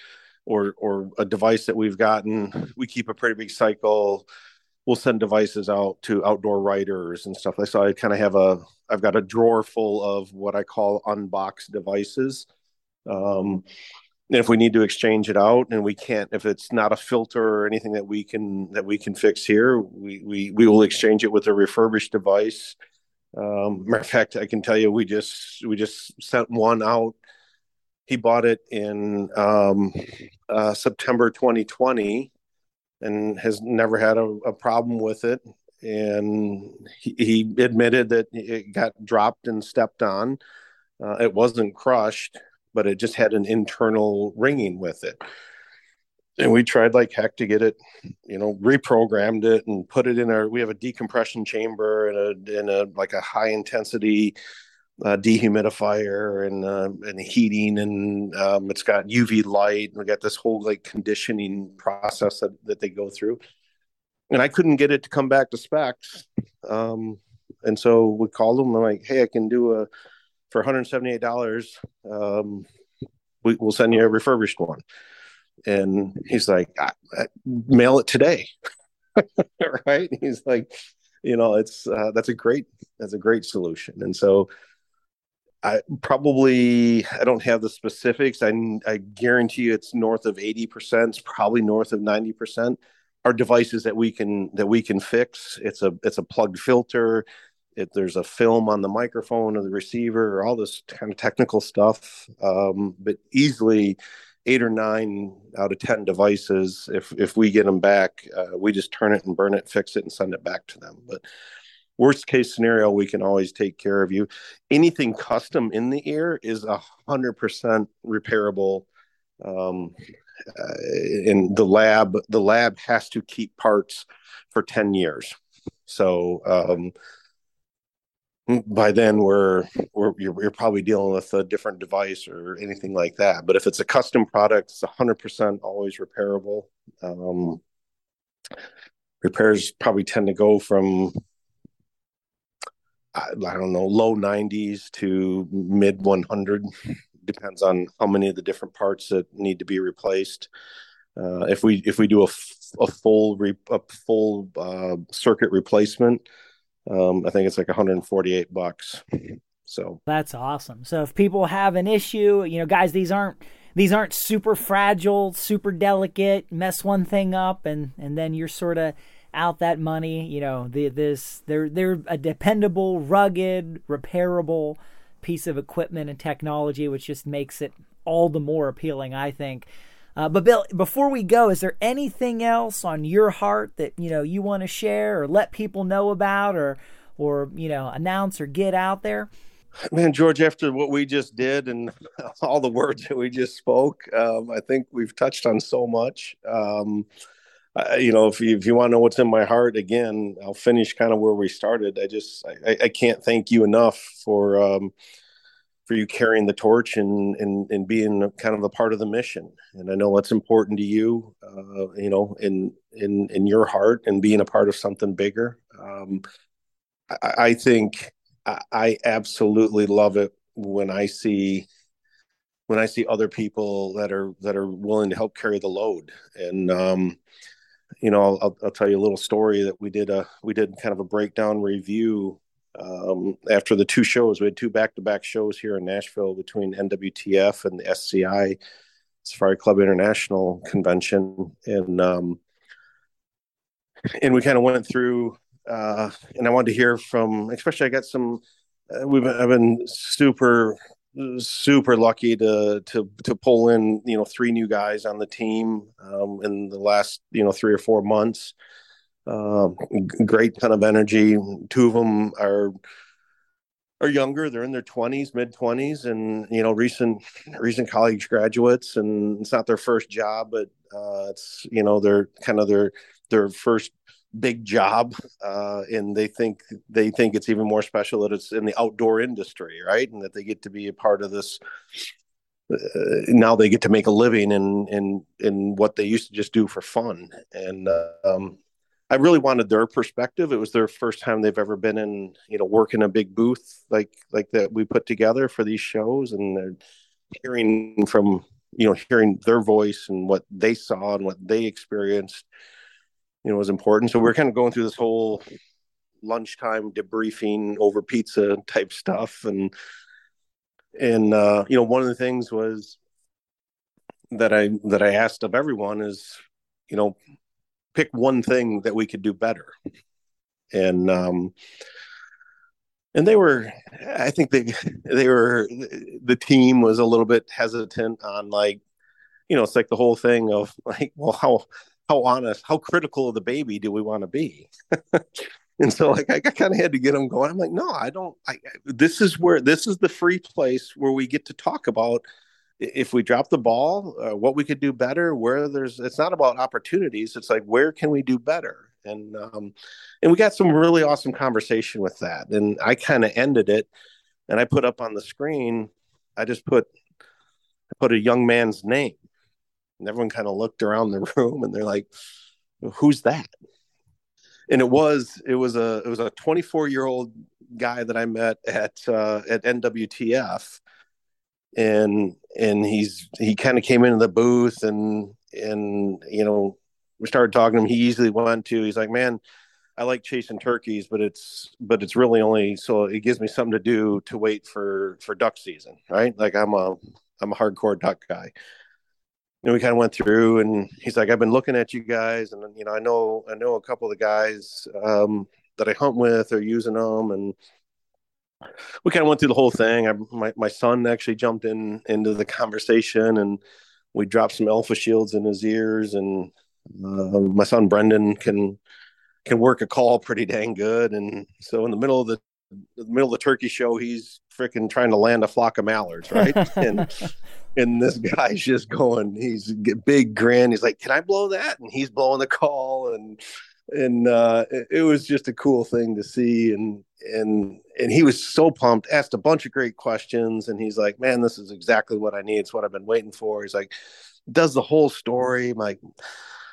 or or a device that we've gotten. We keep a pretty big cycle. We'll send devices out to outdoor writers and stuff. Like so I kind of have a I've got a drawer full of what I call unboxed devices. Um, and if we need to exchange it out and we can't if it's not a filter or anything that we can that we can fix here we we, we will exchange it with a refurbished device um, matter of fact i can tell you we just we just sent one out. He bought it in um, uh, september 2020 and has never had a, a problem with it. And he, he, admitted that it got dropped and stepped on. Uh, it wasn't crushed but it just had an internal ringing with it. And we tried like heck to get it, you know, reprogrammed it and put it in our. We have a decompression chamber and a in a like a high intensity uh, dehumidifier and uh, and heating and um, it's got UV light and we got this whole like conditioning process that, that they go through. And I couldn't get it to come back to specs. Um, and so we called them. I'm like, hey, I can do a for $178 um, we, will send you a refurbished one and he's like I, I, mail it today. Right? He's like you know it's uh, that's a great that's a great solution. And so i probably i don't have the specifics. I, I guarantee you it's north of 80% it's probably north of 90% are devices that we can that we can fix. It's a it's a plugged filter. If there's a film on the microphone or the receiver or all this kind of technical stuff um, but easily eight or nine out of ten devices if if we get them back uh, we just turn it and burn it fix it and send it back to them. But worst case scenario we can always take care of you. Anything custom in the ear is a hundred percent repairable um, uh, in the lab the lab has to keep parts for 10 years. So um, by then we're, we're you're, you're, probably dealing with a different device or anything like that. But if it's a custom product it's 100% always repairable. Um, repairs probably tend to go from I, I don't know low 90s to mid 100 depends on how many of the different parts that need to be replaced. Uh, if we if we do a, a full re, a full uh, circuit replacement um, I think it's like 148 bucks. So that's awesome. So if people have an issue, you know, guys, these aren't these aren't super fragile, super delicate. Mess one thing up, and and then you're sort of out that money. You know, the, this they're they're a dependable, rugged, repairable piece of equipment and technology, which just makes it all the more appealing, I think. Uh, but Bill, before we go, is there anything else on your heart that you know you want to share or let people know about, or or you know announce or get out there? Man, George, after what we just did and all the words that we just spoke, um, I think we've touched on so much. Um, you know, if you, if you want to know what's in my heart, again, I'll finish kind of where we started. I just, I, I can't thank you enough for, um, for you carrying the torch and, and, and being kind of a part of the mission. And I know that's important to you, uh, you know, in, in, in your heart and being a part of something bigger. Um, I, I think I, I absolutely love it when I see when I see other people that are that are willing to help carry the load. And um, you know, I'll, I'll tell you a little story that we did a we did kind of a breakdown review um, after the two shows. We had two back to back shows here in Nashville between NWTF and the SCI Safari Club International Convention, and um, and we kind of went through. Uh, and I wanted to hear from, especially I got some. Uh, we've I've been super super lucky to to to pull in you know three new guys on the team um, in the last you know three or four months. Uh, great ton of energy. Two of them are are younger; they're in their twenties, mid twenties, and you know recent recent college graduates. And it's not their first job, but uh, it's you know they're kind of their their first big job uh, and they think they think it's even more special that it's in the outdoor industry right and that they get to be a part of this uh, now they get to make a living in in in what they used to just do for fun and uh, um, i really wanted their perspective it was their first time they've ever been in you know working a big booth like like that we put together for these shows and they're hearing from you know hearing their voice and what they saw and what they experienced you know was important. So we are kind of going through this whole lunchtime debriefing over pizza type stuff, and and uh, you know one of the things was that I that I asked of everyone is you know pick one thing that we could do better, and um, and they were I think they they were the team was a little bit hesitant on like you know it's like the whole thing of like well how how honest, how critical of the baby do we want to be? and so like I kind of had to get them going. I'm like, no, I don't. I this is where this is the free place where we get to talk about if we drop the ball, uh, what we could do better. Where there's, it's not about opportunities. It's like where can we do better? And um, and we got some really awesome conversation with that. And I kind of ended it, and I put up on the screen. I just put I put a young man's name and everyone kind of looked around the room and they're like, who's that? And it was it was a it was a 24 year old guy that I met at uh, at NWTF, and and he's he kind of came into the booth and and you know we started talking to him. He easily went to he's like, man, I like chasing turkeys, but it's but it's really only so it gives me something to do to wait for for duck season, right? Like I'm a I'm a hardcore duck guy and we kind of went through and he's like i've been looking at you guys and you know i know i know a couple of the guys um, that i hunt with are using them and we kind of went through the whole thing. I, my, my son actually jumped in into the conversation and we dropped some alpha shields in his ears and uh, my son brendan can can work a call pretty dang good. And so in the middle of the, the middle of the turkey show he's freaking trying to land a flock of mallards right? And and this guy's just going he's big grin. He's like can i blow that? And he's blowing the call and and uh, it, was just a cool thing to see. And and and he was so pumped asked a bunch of great questions. And he's like man this is exactly what i need. It's what i've been waiting for. He's like does the whole story. My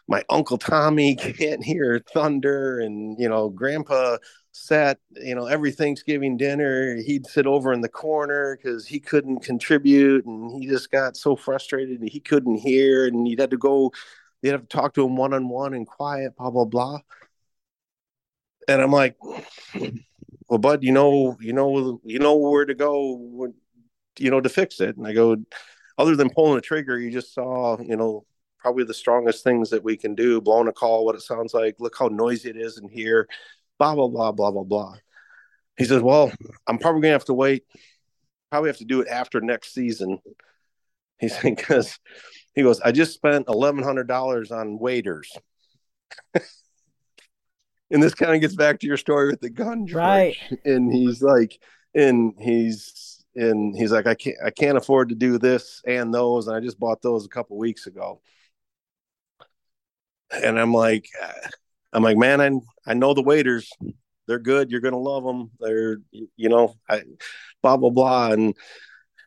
my uncle tommy can't hear thunder. And you know grandpa sat, you know, every Thanksgiving dinner, he'd sit over in the corner because he couldn't contribute. And he just got so frustrated and he couldn't hear. And he'd have to go, you'd have to talk to him one on one and quiet, blah, blah, blah. And I'm like, well, bud, you know, you know, you know where to go, you know, to fix it. And I go, other than pulling a trigger, you just saw, you know, probably the strongest things that we can do, blowing a call, what it sounds like, look how noisy it is in here blah blah blah blah blah blah. He says, "Well, I'm probably gonna have to wait. Probably have to do it after next season." He said, "Because he goes, I just spent eleven hundred dollars on waders." and this kind of gets back to your story with the gun, George. right? And he's like, and he's and he's like, I can't, I can't afford to do this and those, and I just bought those a couple weeks ago. and I'm like, I'm like, man, I I know the waders. They're good. You're gonna love them. They're, you know, I, blah blah blah. And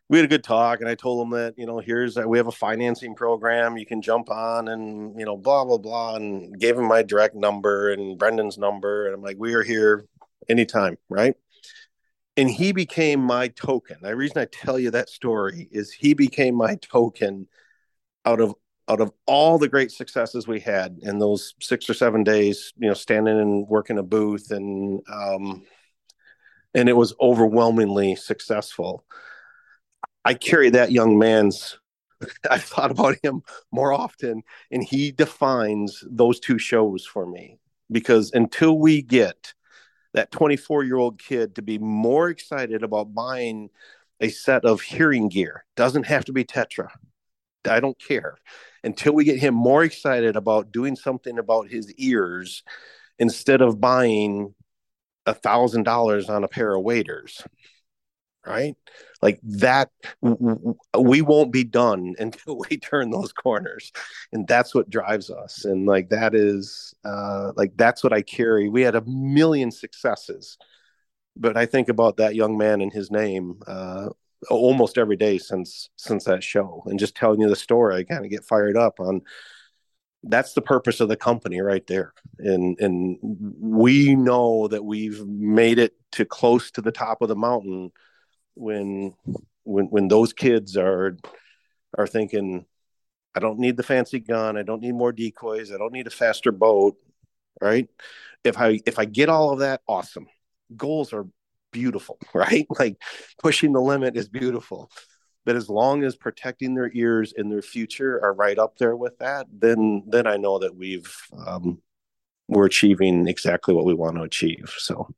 we had a good talk. And I told them that, you know, here's that we have a financing program you can jump on, and you know, blah blah blah. And gave him my direct number and Brendan's number. And I'm like, we are here anytime, right? And he became my token. The reason I tell you that story is he became my token out of out of all the great successes we had in those six or seven days, you know, standing and working a booth and um, and it was overwhelmingly successful. I carry that young man's. I've thought about him more often, and he defines those two shows for me because until we get that 24 year old kid to be more excited about buying a set of hearing gear, doesn't have to be Tetra. I don't care until we get him more excited about doing something about his ears instead of buying a thousand dollars on a pair of waders right? Like that we won't be done until we turn those corners. And that's what drives us. And like that is uh like that's what i carry. We had a million successes but i think about that young man and his name uh almost every day since since that show. And just telling you the story i kind of get fired up on that's the purpose of the company right there. And and we know that we've made it to close to the top of the mountain when when when those kids are are thinking i don't need the fancy gun i don't need more decoys i don't need a faster boat right if i if i get all of that awesome goals are beautiful, right? Like pushing the limit is beautiful. But as long as protecting their ears and their future are right up there with that, then then I know that we've um, we're achieving exactly what we want to achieve. So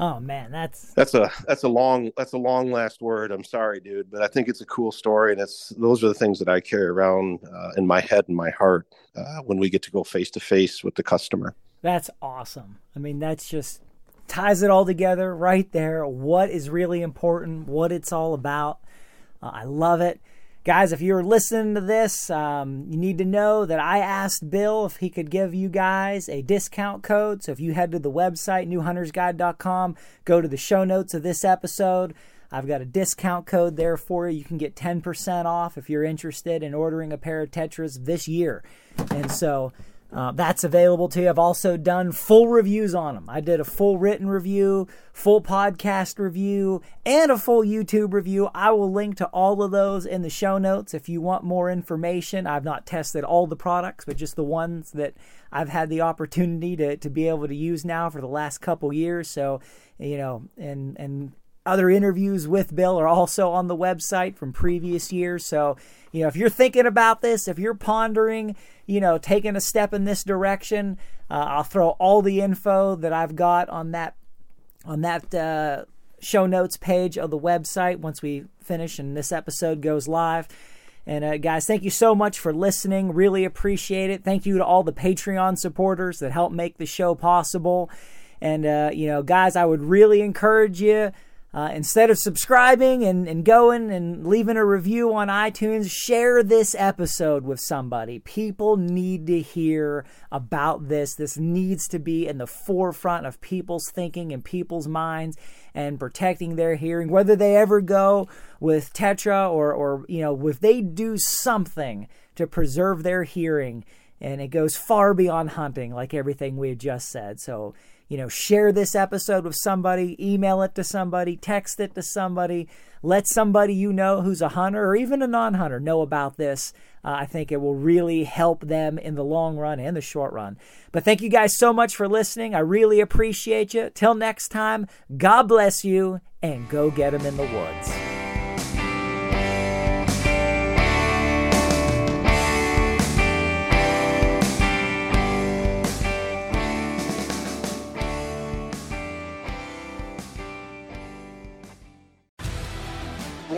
Oh man, that's that's a that's a long that's a long last word. I'm sorry, dude, but I think it's a cool story, and it's those are the things that I carry around uh, in my head and my heart uh, when we get to go face to face with the customer. That's awesome. I mean, that's just ties it all together right there. What is really important, what it's all about. Uh, I love it. Guys, if you're listening to this, um, you need to know that I asked Bill if he could give you guys a discount code. So if you head to the website, newhuntersguide.com, go to the show notes of this episode. I've got a discount code there for you. You can get 10% off if you're interested in ordering a pair of Tetras this year. And so uh, that's available to you. I've also done full reviews on them. I did a full written review, full podcast review, and a full YouTube review. I will link to all of those in the show notes if you want more information. I've not tested all the products, but just the ones that I've had the opportunity to, to be able to use now for the last couple years. So, you know, and and other interviews with Bill are also on the website from previous years. So, you know, if you're thinking about this, if you're pondering, you know, taking a step in this direction, uh, I'll throw all the info that I've got on that on that uh, show notes page of the website once we finish and this episode goes live. And uh, guys, thank you so much for listening. Really appreciate it. Thank you to all the Patreon supporters that help make the show possible. And uh, you know, guys, I would really encourage you uh, instead of subscribing and, and going and leaving a review on iTunes, share this episode with somebody. People need to hear about this. This needs to be in the forefront of people's thinking and people's minds and protecting their hearing, whether they ever go with Tetra or, or you know, if they do something to preserve their hearing. And it goes far beyond hunting, like everything we had just said. So, you know, share this episode with somebody, email it to somebody, text it to somebody, let somebody you know who's a hunter or even a non hunter know about this. Uh, I think it will really help them in the long run and the short run. But thank you guys so much for listening. I really appreciate you. Till next time, God bless you and go get them in the woods.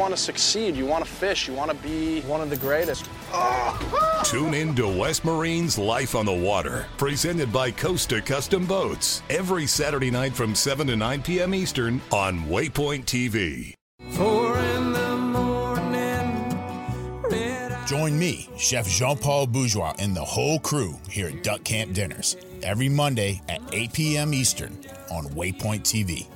Want to succeed. You want to fish. You want to be one of the greatest. Ah! Tune in to West Marine's Life on the Water, presented by Costa Custom Boats, every Saturday night from 7 to 9 p.m. Eastern on Waypoint TV. Join me, Chef Jean Paul Bourgeois, and the whole crew here at Duck Camp Dinners every Monday at 8 p.m. Eastern on Waypoint TV.